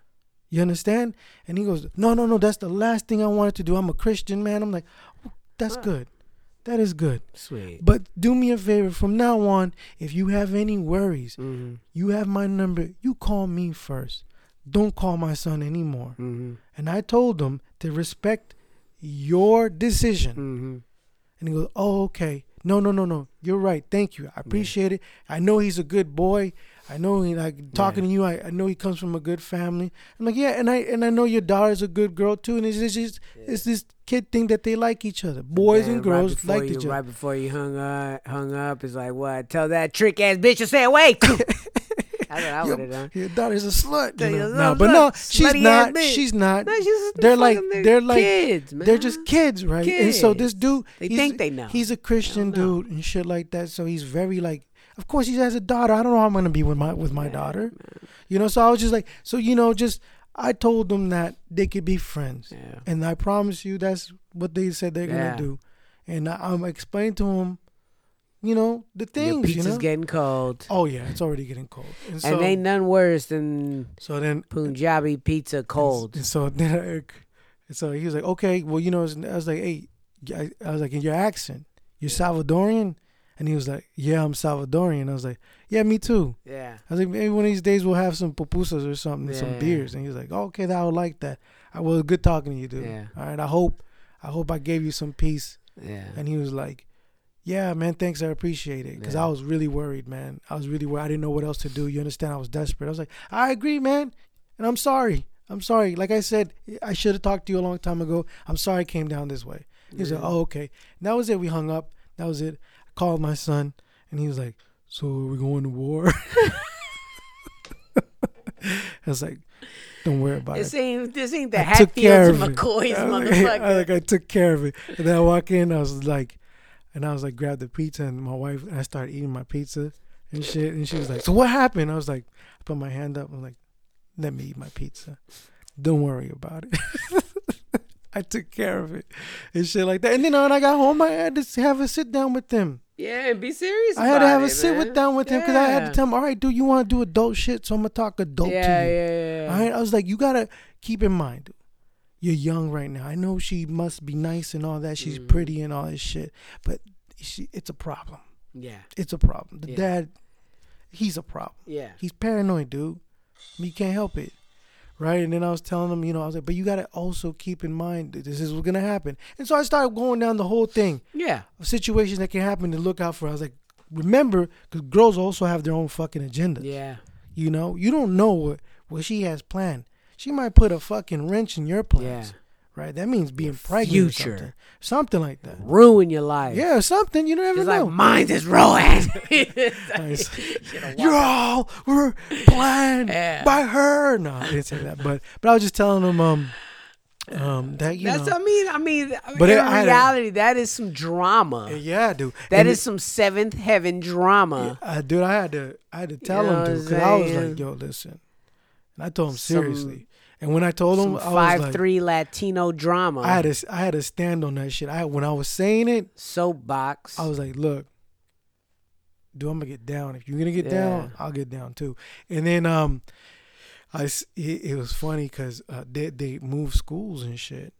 You understand? And he goes, No, no, no, that's the last thing I wanted to do. I'm a Christian man. I'm like, "Oh, That's Huh. good. That is good. Sweet. But do me a favor from now on, if you have any worries, Mm-hmm. you have my number. You call me first. Don't call my son anymore. Mm-hmm. And I told him to respect your decision. Mm-hmm. And he goes, "Oh, okay. No, no, no, no. You're right. Thank you. I appreciate it. I know he's a good boy. I know he like talking to you. I, I know he comes from a good family. I'm like, yeah, and I and I know your daughter's a good girl too. And it's just it's, it's this kid thing that they like each other. Boys and girls right like each other. Right before you hung up, hung up, it's like, what? Tell that trick ass bitch to stay away. <laughs> <laughs> That's what I would have done. Your daughter's a slut. You know? Oh, no, but no, she's not. She's not. No, she's just They're like- they're like- kids, man. They're just kids, right? And so this dude, They he's- think they know. He's a Christian They don't know. dude and shit like that. So he's very like. Of course, he has a daughter. I don't know how I'm gonna be with my with my daughter. You know, so I was just like, so you know, just I told them that they could be friends, Yeah. and I promise you, that's what they said they're Yeah. gonna do. And I, I'm explaining to them, you know, the Your things. pizza's You know. getting cold. oh yeah, it's already getting cold. And so, and ain't none worse than so then uh, Punjabi pizza cold. And so then <laughs> and so he was like, okay, well, you know, I was like, hey, I, I was like, in your accent, you're Salvadorian, and he was like, yeah, I'm Salvadorian. I was like, yeah, me too. Yeah. I was like, maybe one of these days we'll have some pupusas or something, Yeah. some beers. And he was like, oh, okay, that I would like that. I was good talking to you, dude. Yeah. All right, I hope, I hope I gave you some peace. Yeah. And he was like, yeah, man, thanks, I appreciate it. Because Yeah. I was really worried, man. I was really worried. I didn't know what else to do. You understand? I was desperate. I was like, I agree, man. And I'm sorry. I'm sorry. Like I said, I should have talked to you a long time ago. I'm sorry I came down this way. He was like, oh, okay. And that was it. We hung up. That was it. I called my son, and he was like, so are we going to war? <laughs> I was like, don't worry about This it. ain't this ain't the I took care Hatfields of and it. McCoys, <laughs> I, motherfucker. I, like, I took care of it. And then I walk in, I was like, and I was like, grab the pizza, and my wife, and I started eating my pizza and shit. And she was like, so what happened? I was like, I put my hand up. I'm like, let me eat my pizza. Don't worry about it. <laughs> I took care of it and shit like that. And then when I got home, I had to have a sit down with them. yeah, and be serious. I had to have a sit with down with him because I had to tell him, all right, dude, you want to do adult shit, so I'm gonna talk adult yeah, to you. Yeah, yeah, yeah. All right, I was like, you gotta keep in mind, dude, you're young right now. I know she must be nice and all that. She's Mhm. pretty and all this shit, but she, it's a problem. Yeah, It's a problem. The Yeah. dad, he's a problem. yeah. He's paranoid, dude. You can't help it. Right? And then I was telling him, you know, I was like, but you got to also keep in mind that this is what's going to happen. And so I started going down the whole thing Yeah. situations that can happen to look out for. I was like, remember, because girls also have their own fucking agendas. Yeah. You know, you don't know what, what she has planned. She might put a fucking wrench in your plans. Yeah. Right? That means being pregnant. future. Something. something like that. Ruin your life. Yeah, something. You never It's know. like mine is ruined. <laughs> <laughs> You're all were planned Yeah. by her. No, I didn't say that, but but I was just telling them um um that you That's know I mean, I mean, But in it- I reality, that is some drama. yeah, dude. That And is some seventh heaven drama. uh, dude. I had to I had to tell know him dude because I was like, yo, listen, and I told him Some- seriously. And when I told him, I was five like, three Latino drama. I had to I had to stand on that shit. I when I was saying it, soapbox. I was like, look, dude, I'm gonna get down. If you're gonna get Yeah. down, I'll get down too. And then um, I it, it was funny because uh, they they moved schools and shit.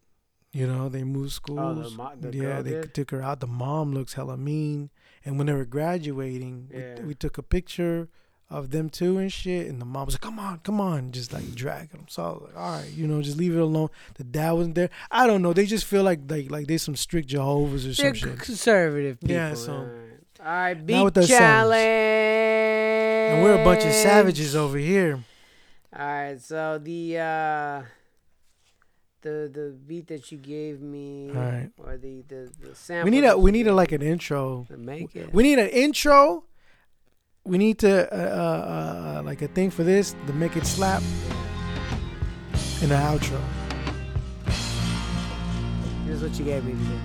You know, they moved schools. Oh, the the yeah, they did? took her out. The mom looks hella mean. And when they were graduating, we- we, took a picture of them too and shit. And the mom was like, "Come on, come on," just like dragging them. So I was like, "All right, you know, just leave it alone." The dad wasn't there. I don't know. They just feel like like like they some strict Jehovah's or some They're shit. conservative people. Yeah, so- All right, Not beat with the challenge. And we're a bunch of savages over here. All right, so the uh the the beat that you gave me, All right. or the the, the sample. We need a we need a like an intro. to make it. We need an intro. We need to uh, uh, uh, like a thing for this to make it slap. in the outro. Here's what you gave me today.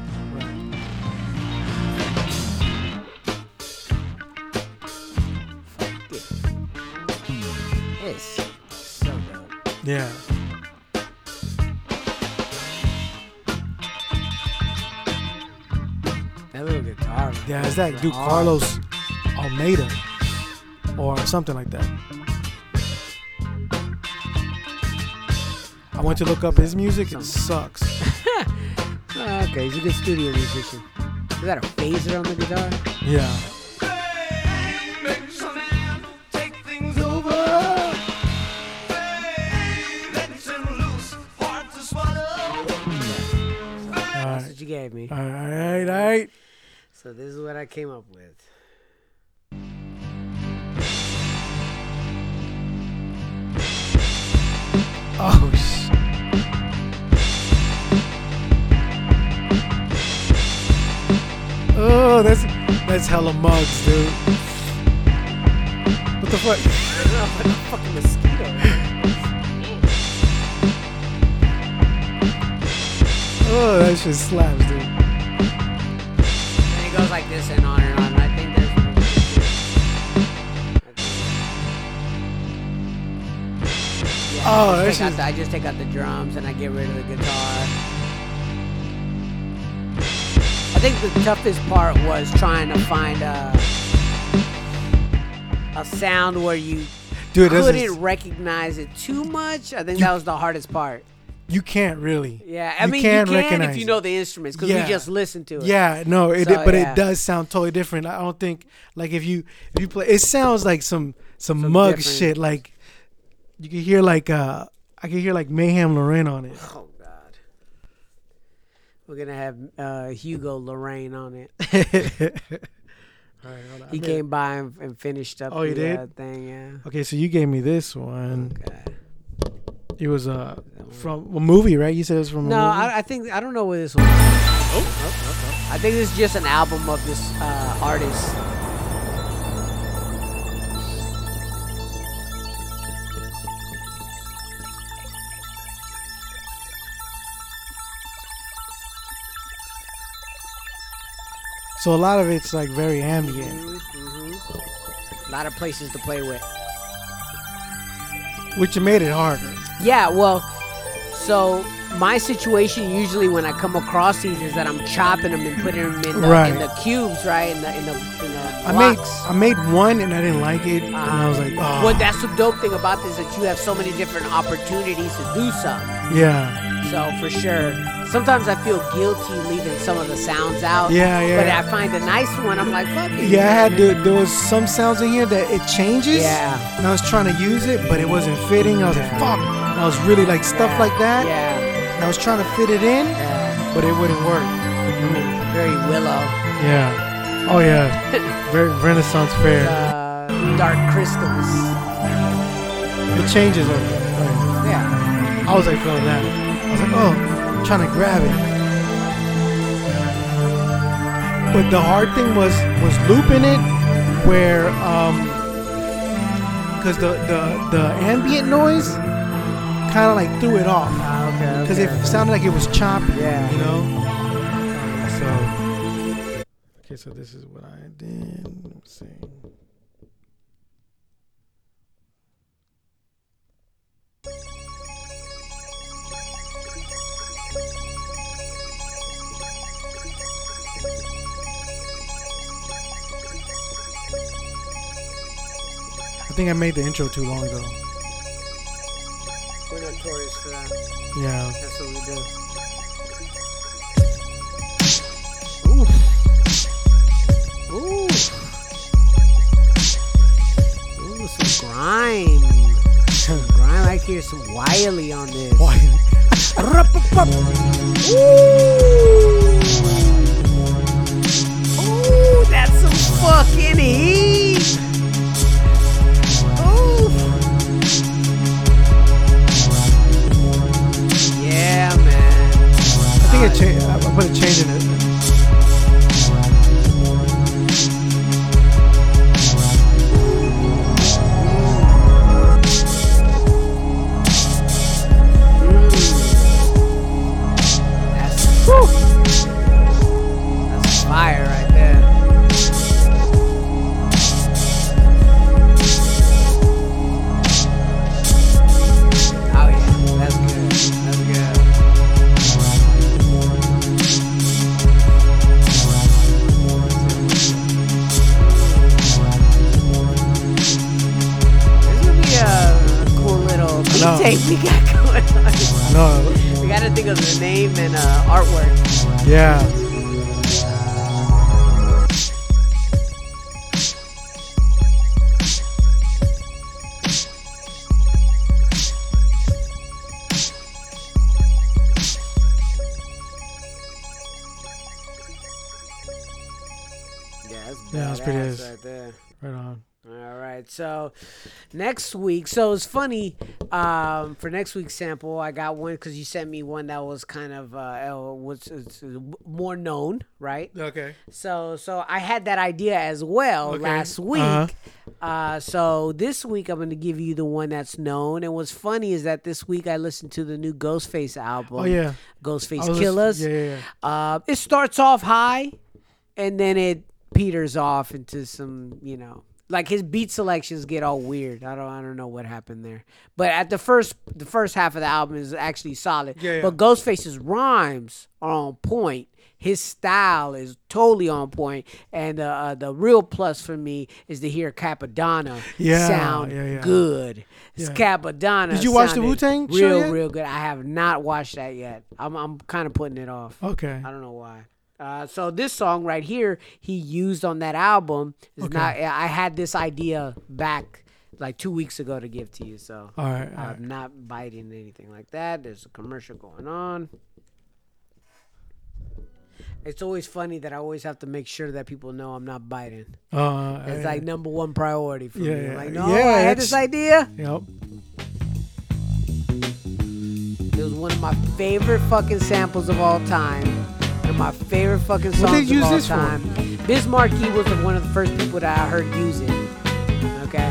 Fuck so dope. Yeah. That little guitar. Yeah, it's that dude. Carlos Almeida or something like that. I went to look up his music. It sucks. <laughs> Okay, he's a good studio musician. Is that a phaser on the guitar? Yeah. All That's what you gave me. All right. All right. So this is what I came up with. Oh sh. Oh, that's that's hella mugs, dude. What the fuck? fucking <laughs> mosquito. Oh, that shit slaps, dude. And it goes like this and on and on. Oh, I, just take out the, I just take out the drums and I get rid of the guitar. I think the toughest part was trying to find a a sound where you Dude, couldn't just- recognize it too much. I think You- that was the hardest part. you can't really. Yeah, I You mean can you can if you know the instruments because Yeah. we just listen to it. Yeah, no, it, So, but yeah. it does sound totally different. I don't think like if you if you play, it sounds like some some, Some mug different- shit. Like you can hear like uh I can hear like Mayhem Lauren on it. Oh God. We're gonna have uh, Hugo Lorraine on it. <laughs> All right, hold on. I He made- came by and, and finished up Oh, he the did? Uh, thing. Yeah. Okay, so you gave me this one. Okay. It was uh from a movie, right? You said it was from a No, movie. I, I think I don't know where this one. I think this is just an album of this uh, artist. So a lot of it's like very ambient, Mhm. A lot of places to play with. which made it harder. Yeah, well, so my situation usually when I come across these is that I'm chopping them and putting them in the, Right. in the cubes, right? In the in the, in the I made. I made one and I didn't like it, and I was like, oh, Well, that's the dope thing about this that you have so many different opportunities to do something. yeah, So for sure, sometimes I feel guilty leaving some of the sounds out. Yeah, yeah. But I find a nice one. I'm like, fuck it. yeah. I had to. There was some sounds in here that it changes. Yeah. and I was trying to use it, but it wasn't fitting. I was like, fuck. And I was really like stuff like that. Yeah. And I was trying to fit it in, yeah. but it wouldn't work. Very willow. Yeah. Oh yeah. <laughs> Very Renaissance fair. Uh, dark crystals. It changes. Like, like, Yeah. I was like feeling that. I was like, oh, I'm trying to grab it. But the hard thing was was looping it, where um, because the the the ambient noise kind of like threw it off Ah, okay. because okay. it sounded like it was choppy. Yeah. You know. So. Okay, so this is what I did. Let's see. Think I made the intro too long ago. We're notorious for that. Yeah. That's what we do. Ooh. Ooh. Ooh, some grime. Some grime. I hear some Wiley on this. Why? Ooh. Ooh, that's some fucking heat. Think it changed. I put a change in it. That's, we got going on. No, <laughs> We gotta think of the name and uh, artwork. yeah. Right. So next week, so it's funny. Um, for next week's sample, I got one because you sent me one that was kind of uh, uh, was more known, right? Okay. So so I had that idea as well Okay. last week. Uh-huh. Uh, so this week I'm going to give you the one that's known. And what's funny is that this week I listened to the new Ghostface album. Oh yeah. Ghostface I was- Killah. Yeah, yeah, yeah. Uh, it starts off high, and then it peters off into some, you know, like his beat selections get all weird. I don't, I don't know what happened there. But at the first, the first half of the album is actually solid. Yeah, yeah. But Ghostface's rhymes are on point. His style is totally on point, and uh, uh, the real plus for me is to hear Cappadonna Yeah, sound yeah, yeah. good. It's Yeah. Cappadonna. Did you watch the Wu-Tang show Real, yet? real good. I have not watched that yet. I'm, I'm kind of putting it off. Okay. I don't know why. Uh, so this song right here he used on that album is Okay. not. I had this idea back like two weeks ago to give to you. So All right. All I'm right. not biting anything like that. There's a commercial going on. It's always funny that I always have to make sure that people know I'm not biting. Uh, It's like number one priority for Yeah, me. I'm like, no, Yeah, I had this idea. Yep. It was one of my favorite fucking samples of all time. One of my favorite fucking songs What they use of all this for? time. Biz Markie was one of the first people that I heard use it. Okay,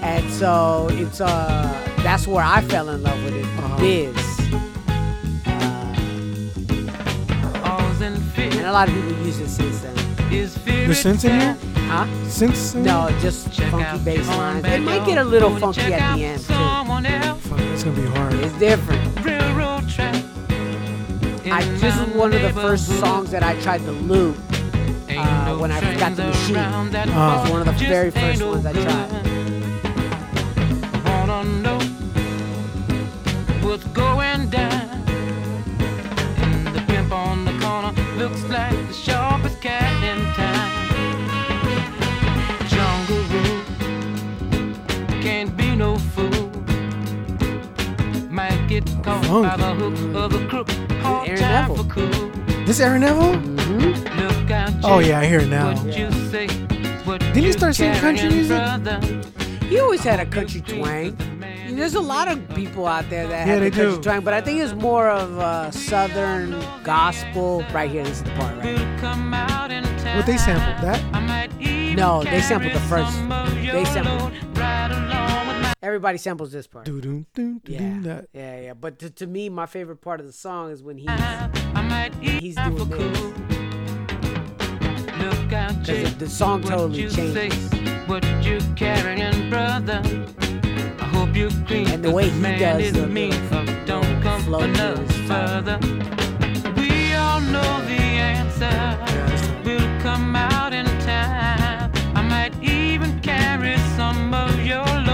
and so it's uh that's where I fell in love with it. Uh-huh. Biz. Uh, and a lot of people use it since then. The synths in here? Huh? Synths? in No, here? just funky bass lines. It might get a little funky at the end too. Fuck, it's gonna be hard. It's different. I this was one of the first songs that I tried to loop uh, when I got the machine. It Uh, was one of the very first ones I tried. What's going down? And the pimp on the corner looks like the sharpest cat in town. Jungle rule can't be no fool. Might get caught by the hook of a crook. Hard Aaron time Neville. for cool. this Aaron Neville? Mm-hmm. Look out, Oh yeah, I hear it now. What you say? What Didn't he you start singing country music? brother? He always had a country twang. There's a lot of people out there that Yeah, have they the country do. twang, but I think it's more of uh, southern gospel. Right here, in this is the part right here. Will come out in time. What they sampled? That? I might even No, they sampled the first- they your sampled- load right along with my Everybody samples this part. Yeah. That. yeah, yeah. But to, to me, my favorite part of the song is when he's I might He's even doing for this. Look out, because Jake. the, the song What totally you say? changes. What you carrying, brother? I hope you're clean. And the way he does is the mean. little- Don't come flow no further. We all know the answer. We'll come out in time. I might even carry some of your load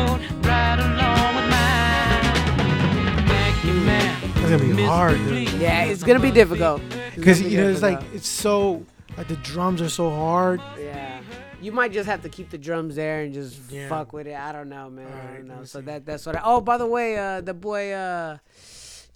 gonna be hard, dude. Yeah, it's gonna be difficult. Because be you know, it's like it's so like the drums are so hard. yeah, you might just have to keep the drums there and just Yeah. fuck with it. I don't know, man. I don't know. So see. that that's what. I, oh, by the way, uh, the boy, uh,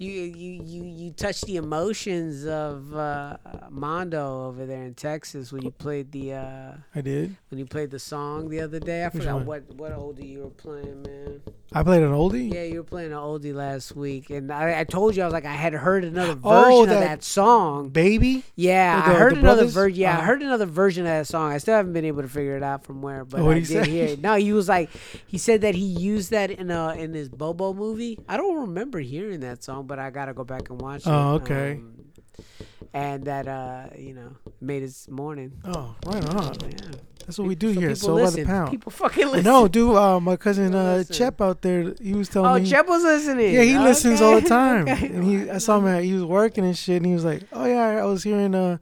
you you you you touched the emotions of uh, Mondo over there in Texas when you played the uh, I did. when you played the song the other day. I Which forgot one? what what oldie you were playing, man. I played an oldie. Yeah, you were playing an oldie last week, and I, I told you I was like I had heard another version Oh, of that- that song. Baby. Yeah, The- I heard another version. Yeah, I Uh-huh. heard another version of that song. I still haven't been able to figure it out from where, but What'd I he did say? hear it. <laughs> No, he was like, he said that he used that in a in his Bobo movie. I don't remember hearing that song, but I gotta go back and watch it. Oh, okay. Um, and that uh, you know, made his morning. Oh, right on. Yeah. That's what we do So here. So by the pound. People fucking listen. No, dude. Uh, my cousin uh. Chep out there, he was telling Oh, me. Oh, Chep was listening. Yeah, he listens all the <laughs> time. okay. And he, I saw him. At, he was working and shit, and he was like, "Oh yeah, I was hearing uh,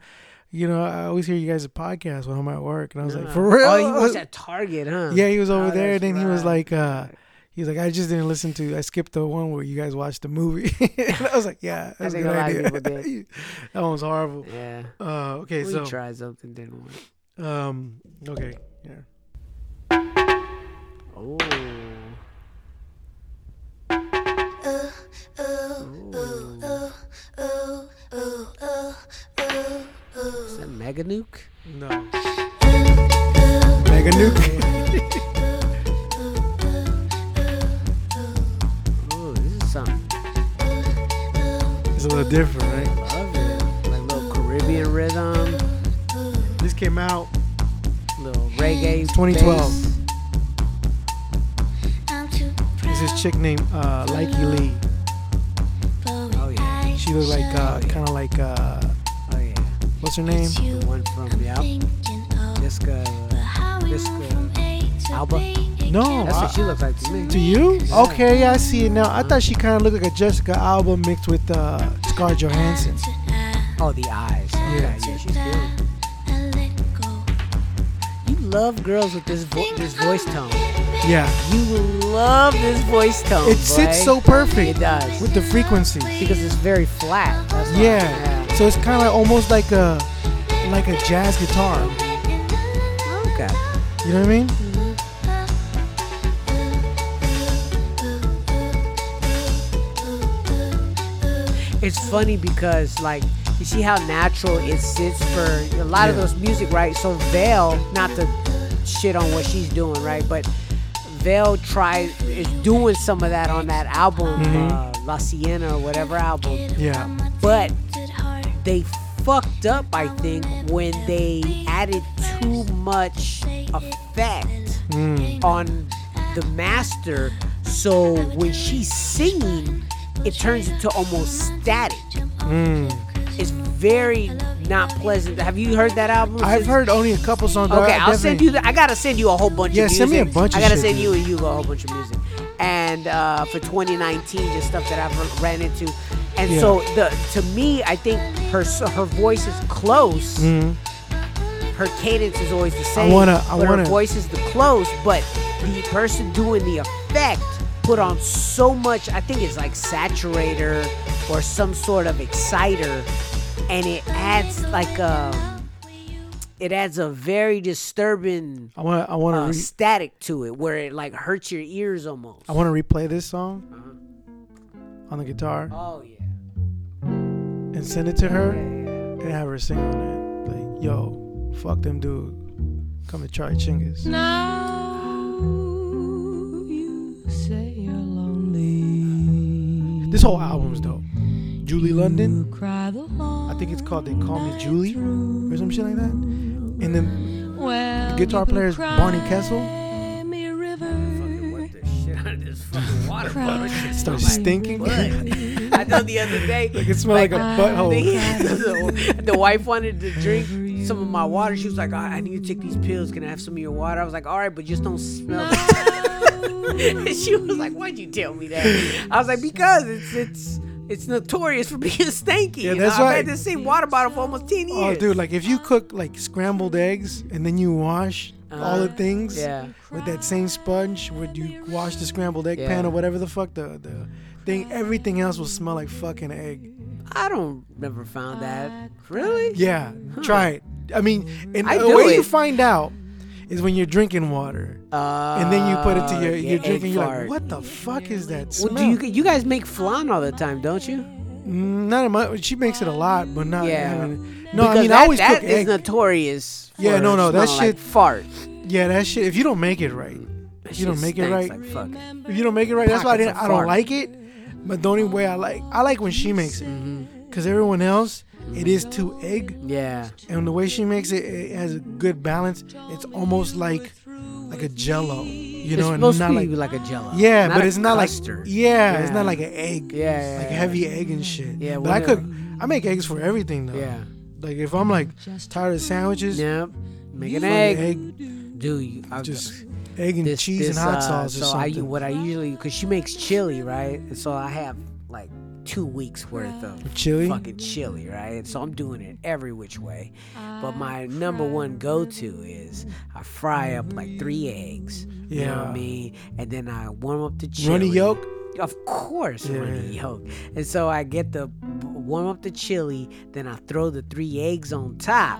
you know, I always hear you guys' podcast when I'm at work." And I was like, "For real?" Oh, he was at Target, huh? Yeah, he was over Oh, there. then he was like, uh, he was like, "I just didn't listen to. I skipped the one where you guys watched the movie." <laughs> and I was like, "Yeah, that's a think good a lot of idea." people did. <laughs> that one was horrible. Yeah. Uh, okay, we so tried something, didn't we? um, okay, yeah. Oh. Oh. Oh. Oh. Oh. Oh. Oh. Is that Mega Nuke? No. <laughs> like a it's a little different, right? Love it. Like little Caribbean rhythm, This came out. little reggae. 2012. bass. There's this chick named uh, Lykke Li. Oh yeah. She looks like uh, kind of like uh, Oh yeah. what's her name? The one from yep. Disca. Disca. Alba. No, That's I- what she looks like to me. to you? Okay, yeah, I see it now. I thought she kind of looked like a Jessica Alba mixed with uh, Scarlett Johansson. Oh, the eyes. Okay, Yeah. yeah, she's good. You love girls with this vo- this voice tone. Yeah, You love this voice tone. it sits so perfect It does with the frequency. because it's very flat. That's why. Yeah, so it's kind of almost like a like a jazz guitar. Okay. You know what I mean? It's funny because like you see how natural it sits for a lot of those music, right? So Vale, not to shit on what she's doing, right? But Vale try is doing some of that on that album, Mhm. uh, La Siena or whatever album. Yeah, But they fucked up, I think, when they added too much effect mm. on the master. So when she's singing, it turns into almost static. Mm. It's very not pleasant. Have you heard that album? I've heard only a couple songs. Okay, I I'll send you. The, I gotta send you a whole bunch Yeah, of music. send me a bunch I gotta shit, send you and you a whole bunch of music. And uh, for 2019, just stuff that I've ran into. And Yeah. so the to me, I think her her voice is close. Mhm. Her cadence is always the same. wanna- I wanna- her voice is the close. But the person doing the effect put on so much. I think it's like saturator or some sort of exciter, and it adds like a. It adds a very disturbing I want. I want to. uh, re- static to it, where it like hurts your ears almost. I want to replay this song on the guitar Oh yeah. and send it to her Yeah, yeah. and have her sing on it. Like, yo, fuck them dude. Come and try Chingus. Now you say you're lonely. This whole album's dope. Julie London. I think it's called They Call Me Julie or some shit like that. And then well, the guitar player is Barney Kessel. Me a river. Fucking what the shit out of this fucking water Starts stinking. I know the other day. Like it smelled like, a butthole. the, <laughs> the wife wanted to drink some of my water. She was like, I, I need to take these pills. Can I have some of your water? I was like, all right, but just don't smell the <laughs> And she was like, why'd you tell me that? I was like, because it's it's it's notorious for being <laughs> stinky. Yeah, you that's know? I've right. had this same water bottle for almost 10 years. Oh, years. dude, like if you cook like scrambled eggs and then you wash all the Uh-huh. things Yeah. with that same sponge, would you wash the scrambled egg pan or whatever the fuck the the thing? Everything else will smell like fucking egg. I don't never found that. Really? Yeah, try it. I mean, and I the do way you find out is when you're drinking water Uh, and then you put it to your yeah, you're drinking. You're like, what the fuck is that smell? Well, smell? do you you guys make flan all the time, don't you? Mm, Not in my. She makes it a lot, but not. Yeah. I mean, no, I mean that, I always that cook is egg. notorious. Yeah, no, no, that smelling like shit- fart. yeah, that shit. If you don't make it right, if you don't make it right, Like fuck. if you don't make it right, that's why I didn't. I don't like it. But the only way I like, I like when she makes it, Mm-hmm. because everyone else, it is too egg, Yeah. and the way she makes it, it has a good balance. It's almost like, like a Jello, you it's know, and not to like be like a jello. yeah, but it's not like yeah, it's not like an egg, Yeah, yeah, like yeah. heavy egg and shit. Yeah, but I well, cook, I make eggs for everything though. Yeah. Like if I'm like tired of sandwiches, Yep. Make an egg. egg, Do you? I, just egg and this, cheese this, and hot uh, sauce or so I, something. what I usually, cause she makes chili, right? And so I have like two weeks worth of Chili? fucking chili, right? So I'm doing it every which way. But my number one go to is I fry up like three eggs. You know what Yeah. I mean? And then I warm up the chili. Runny yolk. Of course, Yeah. runny yolk. And so I get the warm up the chili, then I throw the three eggs on top.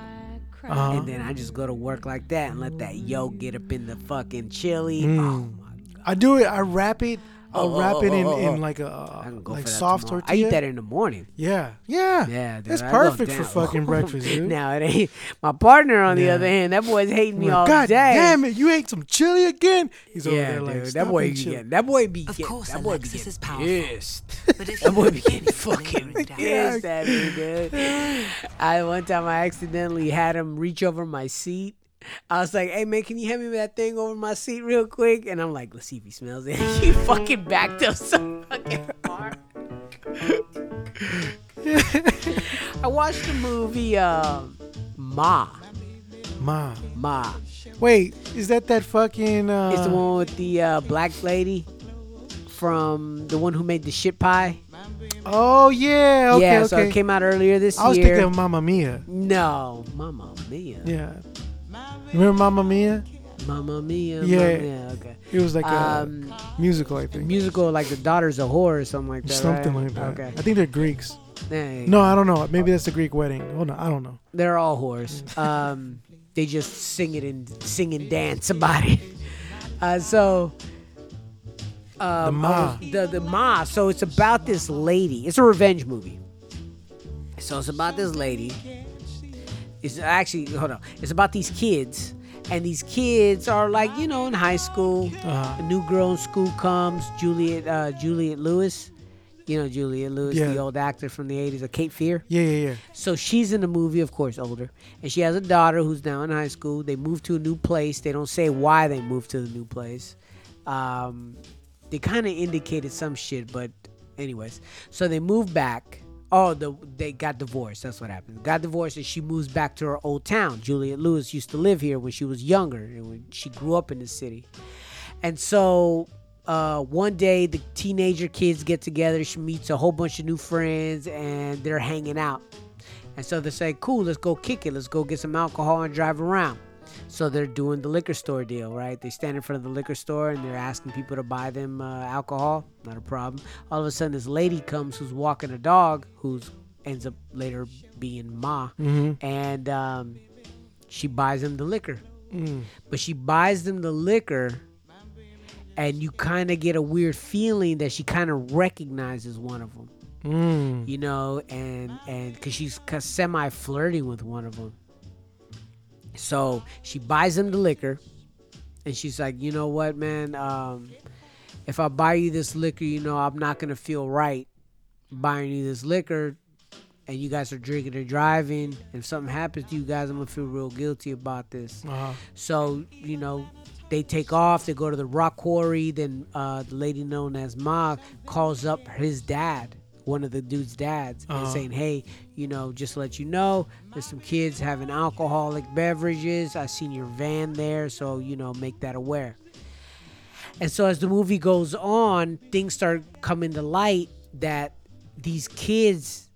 Uh-huh. And then I just go to work like that and let that yolk get up in the fucking chili. Mm. Oh my I do it. I wrap it I'll Oh, oh wrap oh, it in, oh, in oh. like I a can go uh, like soft tomorrow. tortilla. I eat that in the morning. Yeah, yeah, Yeah, dude, That's I perfect for down. fucking <laughs> breakfast, dude. now it ain't. My partner, on the Yeah. other hand, that boy's hating me Like, all God day. damn it, you ate some chili again? He's over yeah, there like, dude, that boy eating be chili." getting, that boy be Of course, that boy be Alexis getting is powerful. pissed. But <laughs> if That boy be getting <laughs> fucking pissed at me, dude. I one time I accidentally had him reach over my seat. I was like, "Hey man, can you hand me that thing over my seat real quick?" And I'm like, "Let's see if he smells it." <laughs> he fucking backed up so fucking far. <laughs> I watched the movie uh, Ma. Ma. Ma. Wait, is that that fucking? Uh, It's the one with the uh, black lady from the one who made the shit pie. Oh yeah, okay, yeah, okay. so it came out earlier this year. I was year. thinking of Mamma Mia. no, Mamma Mia. Yeah, remember Mamma Mia? Mamma Mia. Yeah. Mamma Mia. Okay. It was like a Um, musical, I think. musical like the Daughters of Whore or something like that. Something right? like that. Okay. I think they're Greeks. No, I don't know. Maybe that's the Greek wedding. Hold on, I don't know. they're all whores. Um, they just sing it and sing and dance about <laughs> it. Uh, so. Um, The Ma. The the Ma. So it's about this lady. It's a revenge movie. So it's about this lady. It's actually hold on. It's about these kids, and these kids are like you know in high school. Uh-huh. A new girl in school comes, Juliette uh, Juliette Lewis. You know Juliette Lewis, the old actor from the '80s, of Cape Fear. Yeah, yeah, yeah. So she's in the movie, of course, older, and she has a daughter who's now in high school. They move to a new place. They don't say why they moved to the new place. Um, they kind of indicated some shit, but anyways, so they move back. Oh, the they got divorced. That's what happened. Got divorced, and she moves back to her old town. Juliette Lewis used to live here when she was younger, and when she grew up in the city. And so uh, one day the teenager kids get together. She meets a whole bunch of new friends and they're hanging out. And so they say, cool, let's go kick it. Let's go get some alcohol and drive around. So they're doing the liquor store deal, right? They stand in front of the liquor store and they're asking people to buy them uh, alcohol. Not a problem. All of a sudden, this lady comes who's walking a dog, who's ends up later being Ma, and um, she buys them the liquor but she buys them the liquor and you kind of get a weird feeling that she kind of recognizes one of them Mm. you know and and because she's semi flirting with one of them so she buys him the liquor and she's like you know what man um if i buy you this liquor you know i'm not gonna feel right buying you this liquor and you guys are drinking and driving if something happens to you guys i'm gonna feel real guilty about this Uh-huh. so, you know, they take off, they go to the rock quarry. Then uh, the lady known as Ma calls up his dad, one of the dude's dads, and Uh-huh. saying, Hey, you know, just to let you know, there's some kids having alcoholic beverages. I seen your van there, so, you know, make that aware. And so as the movie goes on, things start coming to light that these kids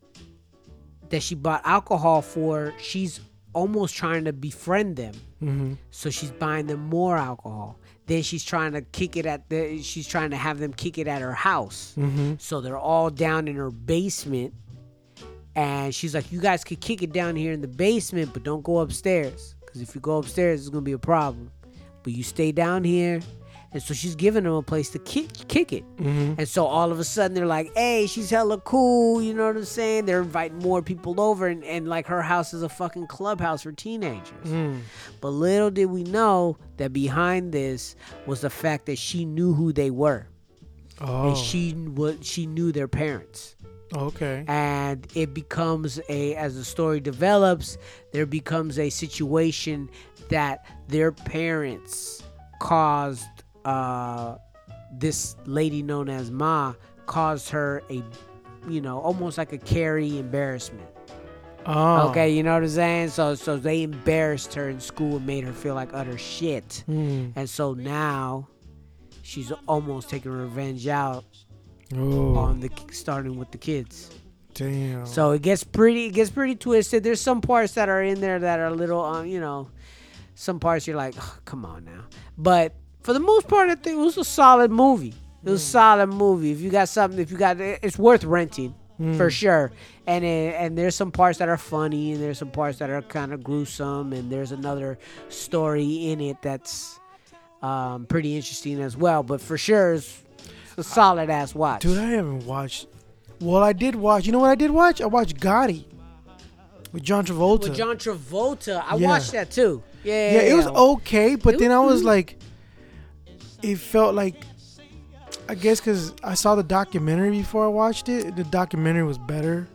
that she bought alcohol for, she's almost trying to befriend them. Mm-hmm. So she's buying them more alcohol. Then she's trying to kick it at the. She's trying to have them kick it at her house. Mm-hmm. So they're all down in her basement, and she's like, "You guys could kick it down here in the basement, but don't go upstairs, because if you go upstairs, it's gonna be a problem. But you stay down here." And so she's giving them a place to kick, kick it. Mm-hmm. And so all of a sudden they're like, hey, she's hella cool. You know what I'm saying? They're inviting more people over. And, and like her house is a fucking clubhouse for teenagers. Mm. But little did we know that behind this was the fact that she knew who they were. Oh. And she, she knew their parents. okay. And it becomes a, as the story develops, there becomes a situation that their parents caused uh, this lady known as Ma caused her a, you know, almost like a carry embarrassment. Oh. Okay, you know what I'm saying? So, so they embarrassed her in school and made her feel like utter shit. Mm. And so now, she's almost taking revenge out Oh. on the starting with the kids. damn. So it gets pretty, it gets pretty twisted. There's some parts that are in there that are a little, um, you know, some parts you're like, "Ugh, come on now. But for the most part, I think it was a solid movie. It was a solid movie. If you got something, if you got, it's worth renting for sure. And it, and there's some parts that are funny, and there's some parts that are kind of gruesome, and there's another story in it that's um, pretty interesting as well. But for sure, it's a solid ass watch. Dude, I haven't watched. Well, I did watch. You know what I did watch? I watched Gotti with John Travolta. With John Travolta, I Yeah. watched that too. Yeah, yeah, it was okay, but It then I was- was like, it felt like, I guess because I saw the documentary before I watched it. The documentary was better,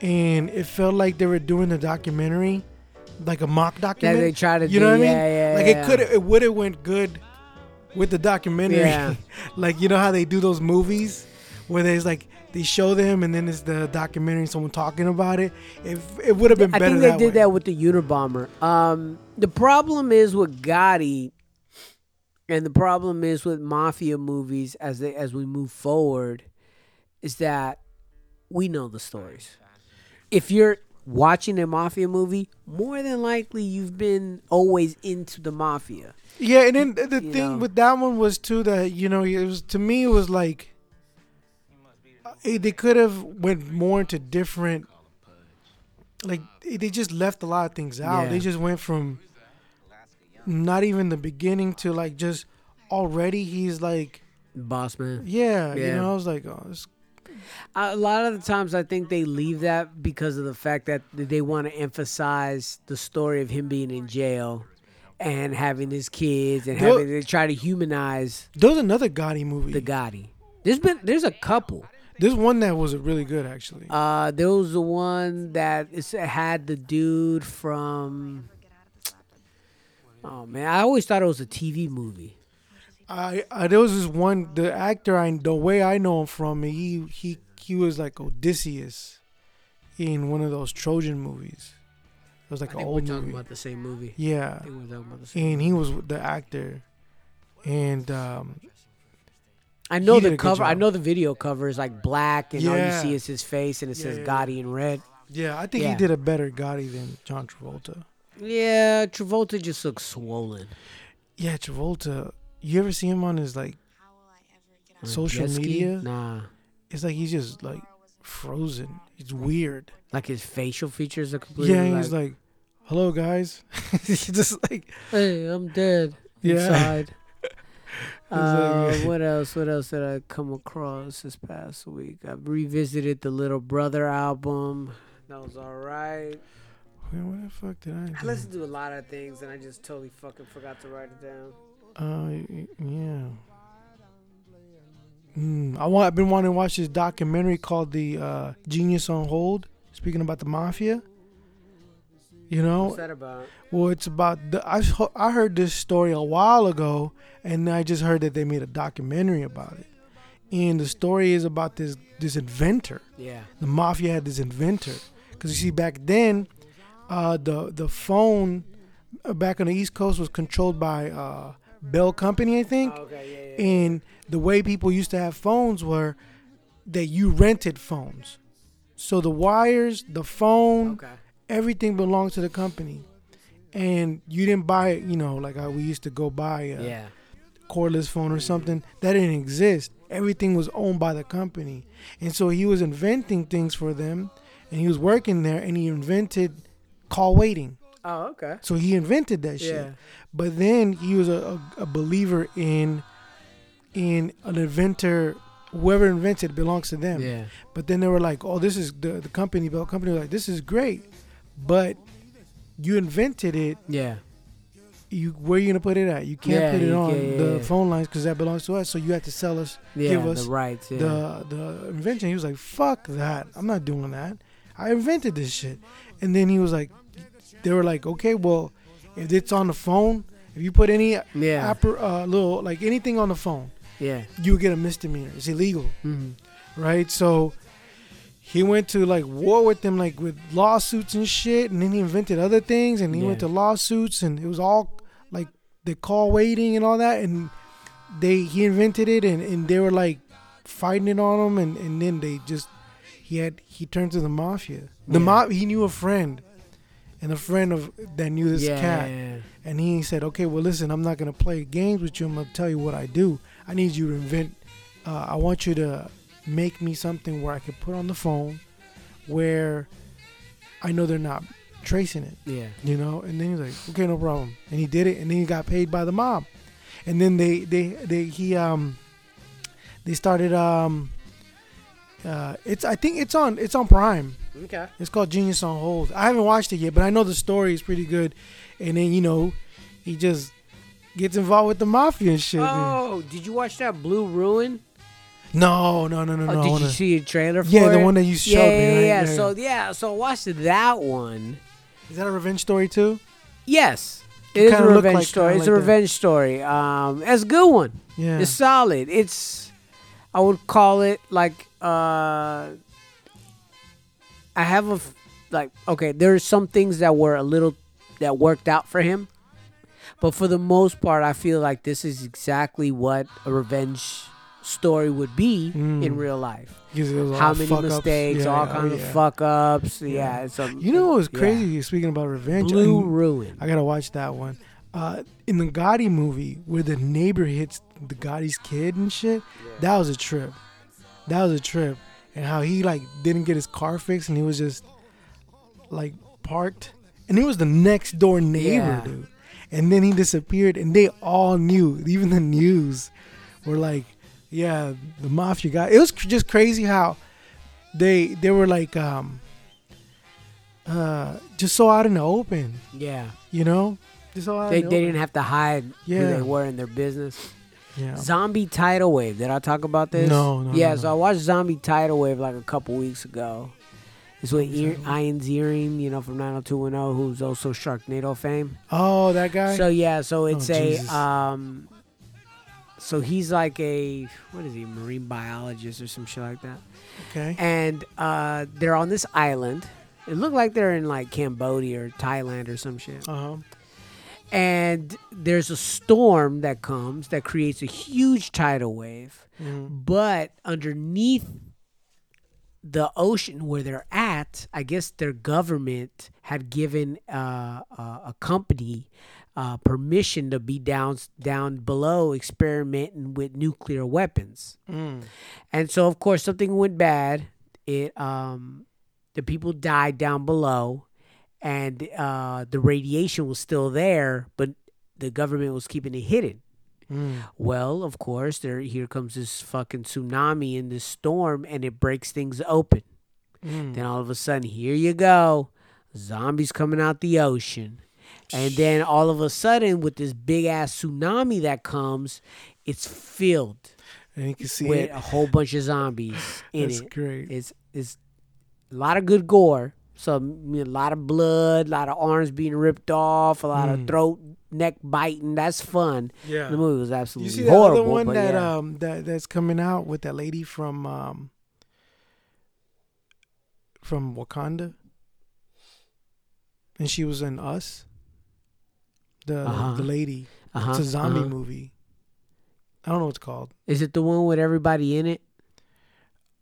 and it felt like they were doing the documentary like a mock That documentary. they try to you do. know what I mean? Yeah, like yeah. it could, it would have went good with the documentary. Yeah. <laughs> like you know how they do those movies where there's like they show them and then it's the documentary, someone talking about it. It, it would have been I better. think they that did way. that with the Unabomber. Um, the problem is with Gotti, and the problem is with mafia movies as they as we move forward, is that we know the stories. If you're watching a mafia movie, more than likely you've been always into the mafia. Yeah, and then the, You thing know. with that one was too that you know it was to me it was like eh, they could have went more into different like they just left a lot of things out. Yeah. They just went from not even the beginning to like just already he's like Boss man. yeah, you know I was like oh this, A lot of the times, I think they leave that because of the fact that they want to emphasize the story of him being in jail and having his kids and Well- having they try to humanize there was another Gotti movie. the Gotti. There's been there's a couple. There's one that was really good actually. Uh, there was the one that is, had the dude from. Oh man, I always thought it was a TV movie. I, I there was this one the actor I the way I know him from he he he was like Odysseus in one of those Trojan movies. It was like an think we're talking movie. about the same movie. yeah, I think we're about the same. and he was the actor, and um, I know the cover. I know the video cover is like black, and all you see is his face, and it Yeah, says yeah, Gotti in red. yeah, I think he did a better Gotti than John Travolta. Yeah, Travolta just looks swollen. Yeah, Travolta. You ever see him on his like Social media? Nah. it's like he's just like frozen. It's weird. Like his facial features are completely. Yeah, he's like, "Hello, guys." <laughs> He's just like, "Hey, I'm dead Yeah. inside." <laughs> uh, like- <laughs> what else? What else did I come across this past week? I revisited the Little Brother album. That was all right. "Man, what the fuck did I?" I listened to a lot of things, and I just totally fucking forgot to write it down. Uh, yeah. Mm, I want. I've been wanting to watch this documentary called "The uh, Genius on Hold." Speaking about the mafia. You know, What's that about? well, it's about the. I I heard this story a while ago, and I just heard that they made a documentary about it. And the story is about this this inventor. Yeah. The mafia had this inventor, because you see back then, uh, the the phone back on the East Coast was controlled by uh, Bell Company, I think. okay. Yeah. And the way people used to have phones were that you rented phones. So the wires, the phone, Okay. everything belonged to the company. And you didn't buy it, you know, like we used to go buy a Yeah. cordless phone or something. That didn't exist. Everything was owned by the company. And so he was inventing things for them and he was working there and he invented call waiting. Oh, okay. So he invented that shit. Yeah. But then he was a, a, a believer in in an inventor. Whoever invented it belongs to them. Yeah. But then they were like, "Oh, this is the the company." Bell company was like, "This is great," but you invented it. Yeah. You where you gonna put it at? You can't Yeah, put it on can't- the yeah. phone lines because that belongs to us. So you have to sell us Yeah. Give us the rights. Yeah. the the invention. He was like, "Fuck that! I'm not doing that. I invented this shit." And then he was like, "They were like, okay, well, if it's on the phone, if you put any yeah. apper, uh, little like anything on the phone, yeah. you get a misdemeanor. It's illegal, hmm right?" So he went to like war with them, like with lawsuits and shit, and then he invented other things, and he went to lawsuits, and it was all like the call waiting and all that, and they he invented it, and and they were like fighting it on him, and and then they just he had he turned to the mafia. The Yeah. mob he knew a friend, and a friend of that knew this yeah. cat. yeah. And he said, "Okay, well, listen, I'm not gonna play games with you. I'm gonna tell you what I do. I need you to invent. Uh, I want you to make me something where I can put on the phone, where I know they're not tracing it. Yeah. You know." And then he's like, "Okay, no problem." And he did it, and then he got paid by the mob. And then they, they, they, he, um, They started. Um, uh, it's I think it's on it's on Prime. Okay. It's called Genius on Hold. I haven't watched it yet, but I know the story is pretty good. And then you know, he just gets involved with the mafia and shit. man. Oh, did you watch that Blue Ruin? No, no, no, no, Oh, no. Did wanna- you see a trailer for Yeah, the one that you showed yeah, me, Yeah, right? yeah. Yeah, So yeah, so I watched that one. Is that a revenge story too? Yes, It it is a revenge like- story. It's a like that. revenge story. Um, it's a good one. Yeah. It's solid. It's I would call it like uh I have a f- like okay, there's some things that were a little that worked out for him. But for the most part, I feel like this is exactly what a revenge story would be in Mm. real life. 'Cause it was all How many mistakes, Yeah, all oh, kinds of yeah. fuck ups. Yeah, Yeah. it's a, You know what was crazy? Speaking about revenge, Blue and- Ruin. I gotta watch that one. Uh, in the Gotti movie, where the neighbor hits the Gotti's kid and shit, that was a trip. That was a trip, and how he like didn't get his car fixed, and he was just like parked, and it was the next door neighbor, Yeah. dude. And then he disappeared, and they all knew. Even the news were like, "Yeah, the mafia guy." It was just crazy how they they were like, um, uh, just so out in the open. Yeah, You know, just all out they, in they the didn't have to hide who they were in their business. Yeah. Zombie Tidal Wave. Did I talk about this? No, no, Yeah, no, so. I watched Zombie Tidal Wave like a couple weeks ago. It's with Ian, Tidal Wave. Ian Ziering, you know, from 90210, who's also Sharknado fame. Oh, that guy. So yeah, so it's a Jesus. um, so he's like a what is he, marine biologist or some shit like that, okay. and uh, they're on this island. It looked like they're in like Cambodia or Thailand or some shit. Uh huh. And there's a storm that comes that creates a huge tidal wave. Mm. but underneath the ocean where they're at, I guess their government had given uh, uh, a company uh, permission to be down down below experimenting with nuclear weapons. Mm. And so, of course, something went bad. It um, the people died down below, and uh, the radiation was still there, but the government was keeping it hidden. Mm. Well, of course, there here comes this fucking tsunami and this storm, and it breaks things open. Mm. Then all of a sudden, here you go, zombies coming out the ocean, and then all of a sudden, with this big ass tsunami that comes, it's filled And you can see with it. a whole bunch of zombies <laughs> in That's it. great. It's it's a lot of good gore. So I mean, a lot of blood, a lot of arms being ripped off, a lot of Mm. throat, neck biting. That's fun. Yeah. The movie was You absolutely see that horrible. other one that yeah. um that that's coming out with that lady from um from Wakanda, and she was in Us. The Uh-huh. the lady. uh-huh, It's a zombie uh-huh. movie. I don't know what it's called. Is it the one with everybody in it?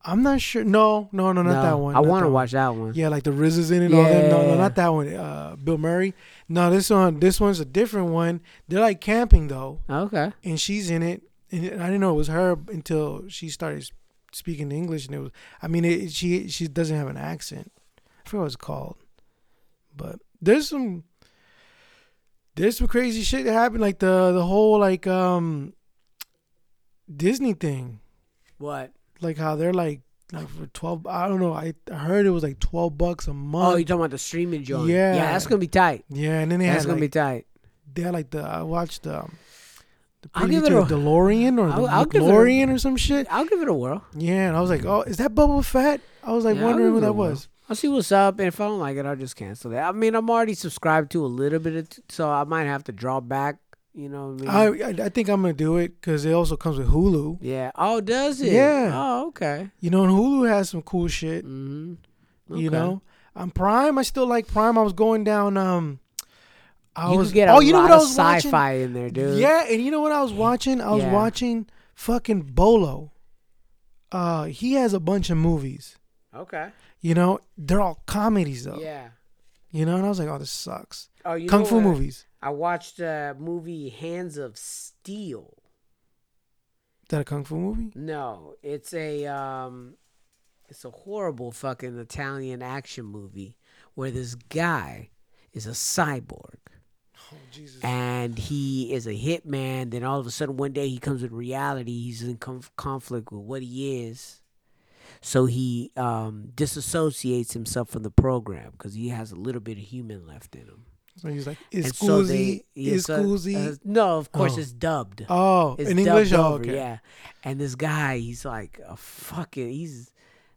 I'm not sure. No, no, no, not that one. I want to watch that one. Yeah, like the RZA is in it. and all that. No, no, not that one. Uh, Bill Murray. No, this one. This one's a different one. They're like camping though, Okay. and she's in it. And I didn't know it was her until she started speaking English, and it was. I mean, it, she she doesn't have an accent. I forget what it's called, but there's some. There's some crazy shit that happened, like the the whole like um. Disney thing, What? Like how they're like like for twelve. I don't know. I I heard it was like twelve bucks a month. Oh, you talking about the streaming joint? Yeah. Yeah, that's gonna be tight. Yeah, and then they That's had gonna like, be tight. they had like the I watched um, the I'll give it a- the Mandalorian or the I'll- I'll give it a- or some shit. I'll give it a whirl. Yeah, and I was like, oh, is that Boba Fett? I was like Yeah, wondering who that was. I'll see what's up, and if I don't like it, I'll just cancel it. I mean, I'm already subscribed to a little bit, of t- so I might have to draw back. You know what I I mean? I, I think I'm gonna do it because it also comes with Hulu. yeah. Oh, does it? Yeah. Oh, okay. You know, and Hulu has some cool shit. Mm-hmm. You know, I'm Prime, I still like Prime. I was going down. Um, I you was get a oh, you know what I was watching? sci-fi in there, dude. Yeah, and you know what I was watching? I was Yeah. watching fucking Bolo. Uh, he has a bunch of movies. Okay. You know, they're all comedies though. Yeah. You know, and I was like, oh, this sucks. Oh, you Kung fu movies. I watched a movie Hands of Steel. Is that a kung fu movie? No, it's a um it's a horrible fucking Italian action movie where this guy is a cyborg. Oh Jesus. and he is a hitman. Then all of a sudden, one day he comes with reality. He's in conf- conflict with what he is. So he um, disassociates himself from the program because he has a little bit of human left in him. So he's like, is so Scoozy? Is Scoozy? uh, no, of course Oh. it's dubbed. oh, It's in English. dubbed Oh, okay. yeah. And this guy, he's like a fucking, he's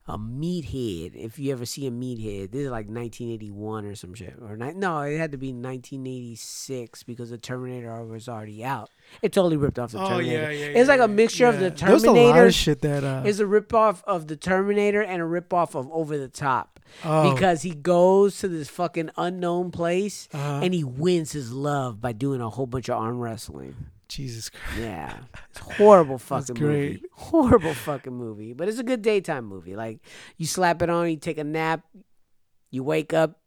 a meathead. If you ever see a meathead, this is like 1981 or some shit. Or ni- no, it had to be 1986 because the Terminator was already out. It totally ripped off the Oh Terminator. yeah, yeah. it's like yeah, a mixture of the There was a lot Terminator. of shit that. Uh, It's a ripoff of the Terminator and a ripoff of Over the Top oh, because he goes to this fucking unknown place uh, and he wins his love by doing a whole bunch of arm wrestling. Jesus Christ. Yeah, <laughs> it's horrible fucking movie. <laughs> Horrible fucking movie, but it's a good daytime movie. Like you slap it on, you take a nap, you wake up,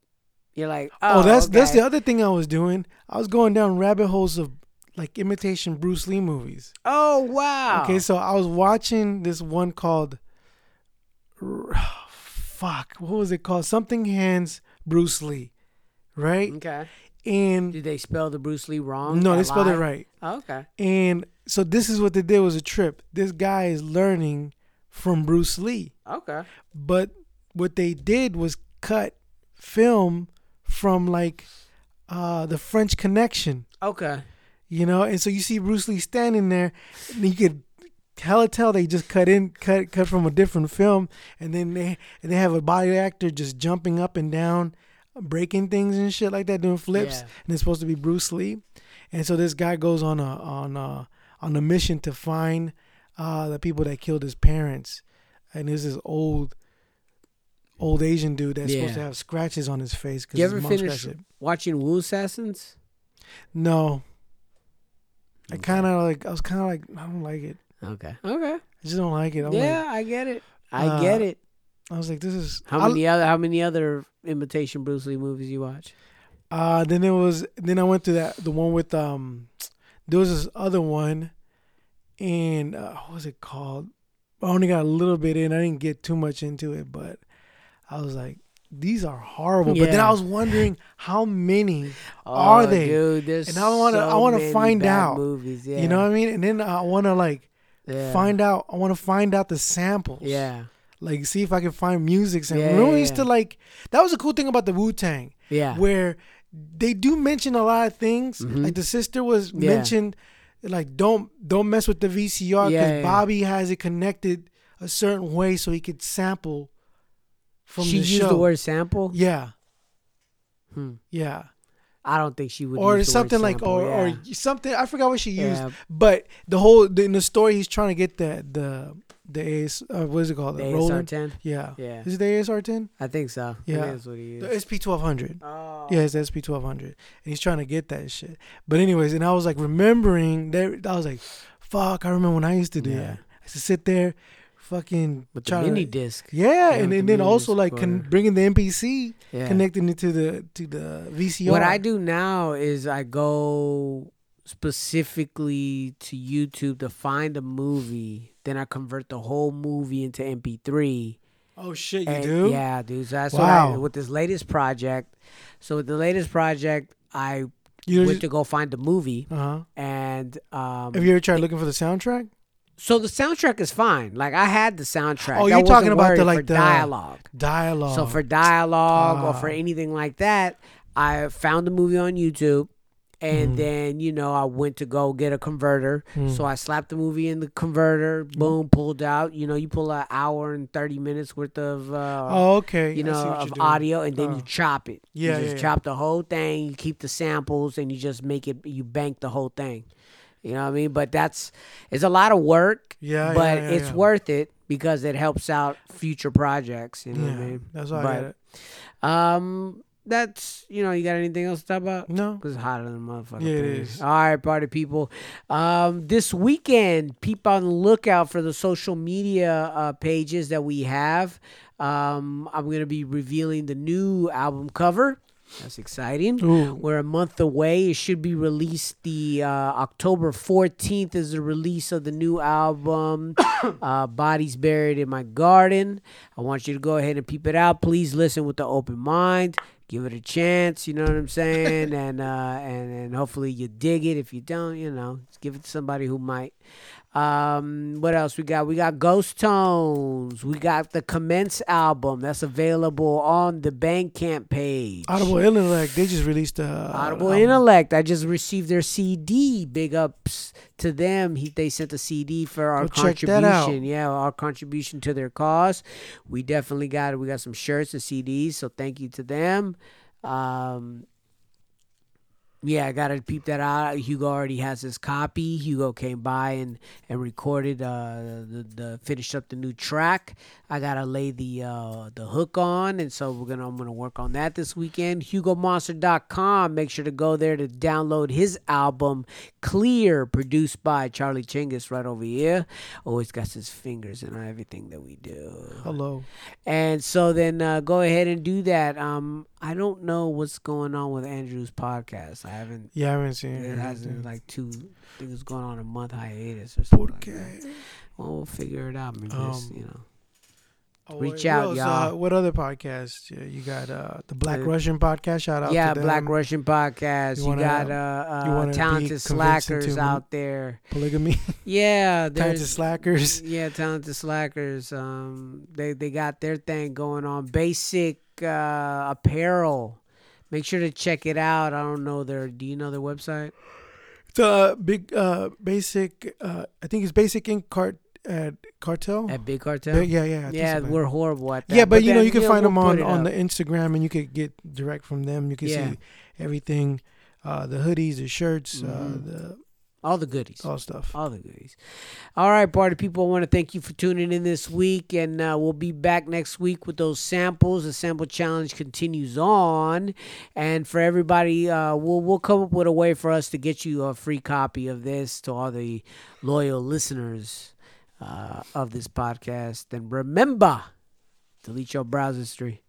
you're like, oh, Oh, that's that's the other thing I was doing. I was going down rabbit holes of like imitation Bruce Lee movies. Oh wow. Okay, so I was watching this one called <sighs> fuck, what was it called? Something Hands Bruce Lee, right? Okay. And Did they spell the Bruce Lee wrong? no, they spelled it right. Oh, okay. And so this is what they did was a trip. This guy is learning from Bruce Lee. Okay. But what they did was cut film from like uh the French Connection. Okay. you know and so you see bruce lee standing there and you could hella tell they just cut in cut cut from a different film and then they and they have a body actor just jumping up and down breaking things and shit like that doing flips Yeah. and it's supposed to be bruce lee and so this guy goes on a on a on a mission to find uh the people that killed his parents and there's this old old asian dude that's supposed to have scratches on his face because You ever finish watching Wu Assassins? no I Okay. kind of like. I was kind of like. I don't like it. Okay. Okay. I just don't like it. I'm yeah, like, I get it. I uh, get it. I was like, this is. How I- many other how many other imitation Bruce Lee movies you watch? Uh, then it was. Then I went to that the one with um. There was this other one, and uh, what was it called? I only got a little bit in. I didn't get too much into it, but I was like, these are horrible. But then I was wondering <laughs> how many. Are Oh, they? Dude, And I wanna- I wanna find out. movies. Yeah. You know what I mean? And then I want to like Yeah. find out. I want to find out the samples. Yeah. Like see if I can find music And Yeah, Remember we used to like. That was a cool thing about the Wu Tang. Yeah. where they do mention a lot of things. Mhm. Like the sister was Yeah. mentioned, like don't don't mess with the VCR because Yeah. Bobby has it connected a certain way so he could sample from she the used show. the word sample. yeah, Hmm. yeah, I don't think she would. or use the something like sample, or yeah. or something. I forgot what she used, Yeah. but the whole in the story he's trying to get the the the AS uh, what is it called The the ASR10? Yeah, Yeah. is it the ASR ten? I think so. I Yeah. think that's what he The. SP twelve hundred. Oh. Yeah, it's the SP twelve hundred, and he's trying to get that shit. But anyways, and I was like remembering that I was like, "Fuck!" I remember when I used to do Yeah. that. I used to sit there, fucking With the mini to, disc. yeah, Yeah, and, and the then also like con- bringing the MPC, Yeah. connecting it to the to the VCR. What I do now is I go specifically to YouTube to find a movie, then I convert the whole movie into MP3. Oh shit, you And- do? Yeah, dude. So that's what I with this latest project. So with the latest project, I You went to go find the movie, uh huh. and um, Have you ever tried looking for the soundtrack? so the soundtrack is fine. Like I had the soundtrack. Oh, you're talking about the, like, the- dialogue. Dialogue. So for dialogue or for Ah. anything like that, I found the movie on YouTube. And Mhm. then, you know, I went to go get a converter. Mm. So I slapped the movie in the converter, boom, pulled out. You know, you pull an hour and 30 minutes worth of, uh, oh, okay. you know, of audio, and then Oh. you chop it. Yeah, you just yeah, chop the whole thing. You keep the samples, and you just make it. You bank the whole thing. You know what I mean? But that's it's a lot of work, Yeah, but yeah, yeah, it's yeah. worth it because it helps out future projects. You know Yeah, what I mean? that's I But- get it. Um, that's you know, you got anything else to talk about? No. Because it's hotter than motherfucker. Yeah, it is. All right, party people. Um, this weekend, keep on the lookout for the social media uh, pages that we have. Um, I'm gonna be revealing the new album cover. That's exciting. Ooh. We're a month away. It should be released the uh, October 14th is the release of the new album, <coughs> uh, Bodies Buried in My Garden. I want you to go ahead and peep it out. Please listen with the open mind. Give it a chance. You know what I'm saying? and uh, and and hopefully you dig it. If you don't, you know, give it to somebody who might. Um, what else we got? We got Ghost Tones. We got the Commence album that's available on the Bandcamp page. Audible Intellect, they just released a Audible album. Intellect. I just received their CD. Big ups to them. He, they sent a CD for our Go check that out. contribution. Yeah, our contribution to their cause. We definitely got it. We got some shirts and CDs. So thank you to them. Um, yeah, I gotta peep that out. Hugo already has his copy. Hugo came by and and recorded uh the, the finished up the new track. I gotta lay the uh the hook on, and so we're gonna I'm gonna work on that this weekend. HugoMonster.com. Make sure to go there to download his album Clear, produced by Charlie Chingus right over here. Always got his fingers in everything that we do. Hello. And so then uh, go ahead and do that. Um, I don't know what's going on with Andrew's podcast. I haven't. Yeah, I haven't seen It it. hasn't like two. I think it's going on a month hiatus or something. Like that. Well, we'll figure it out. Maybe Um, it's, you know. Oh, Reach out, else, y'all. Uh, what other podcasts? Yeah, you got uh, the Black Uh, Russian podcast. Shout out Yeah, to them. Black Russian podcast. You You, wanna- got uh, you uh talented slackers out there. Polygamy. <laughs> Yeah, Talented Slackers. Yeah, talented slackers. Um, they they got their thing going on. Basic uh, apparel. Make sure to check it out. I don't know their. Do you know their website? It's a big, uh, basic. Uh, I think it's Basic Ink Cart at Cartel. At Big Cartel. Yeah, yeah. I yeah, so, we're horrible at that. yeah, but, you know you can find we'll them on on up. the Instagram, and you could get direct from them. You can Yeah. see everything, uh, the hoodies, the shirts, Mhm. uh, the all the goodies. all stuff. All the goodies. All right, party people. I want to thank you for tuning in this week, and uh, we'll be back next week with those samples. The sample challenge continues on, and for everybody, uh, we'll we'll come up with a way for us to get you a free copy of this to all the loyal listeners uh, of this podcast. And remember, delete your browser history.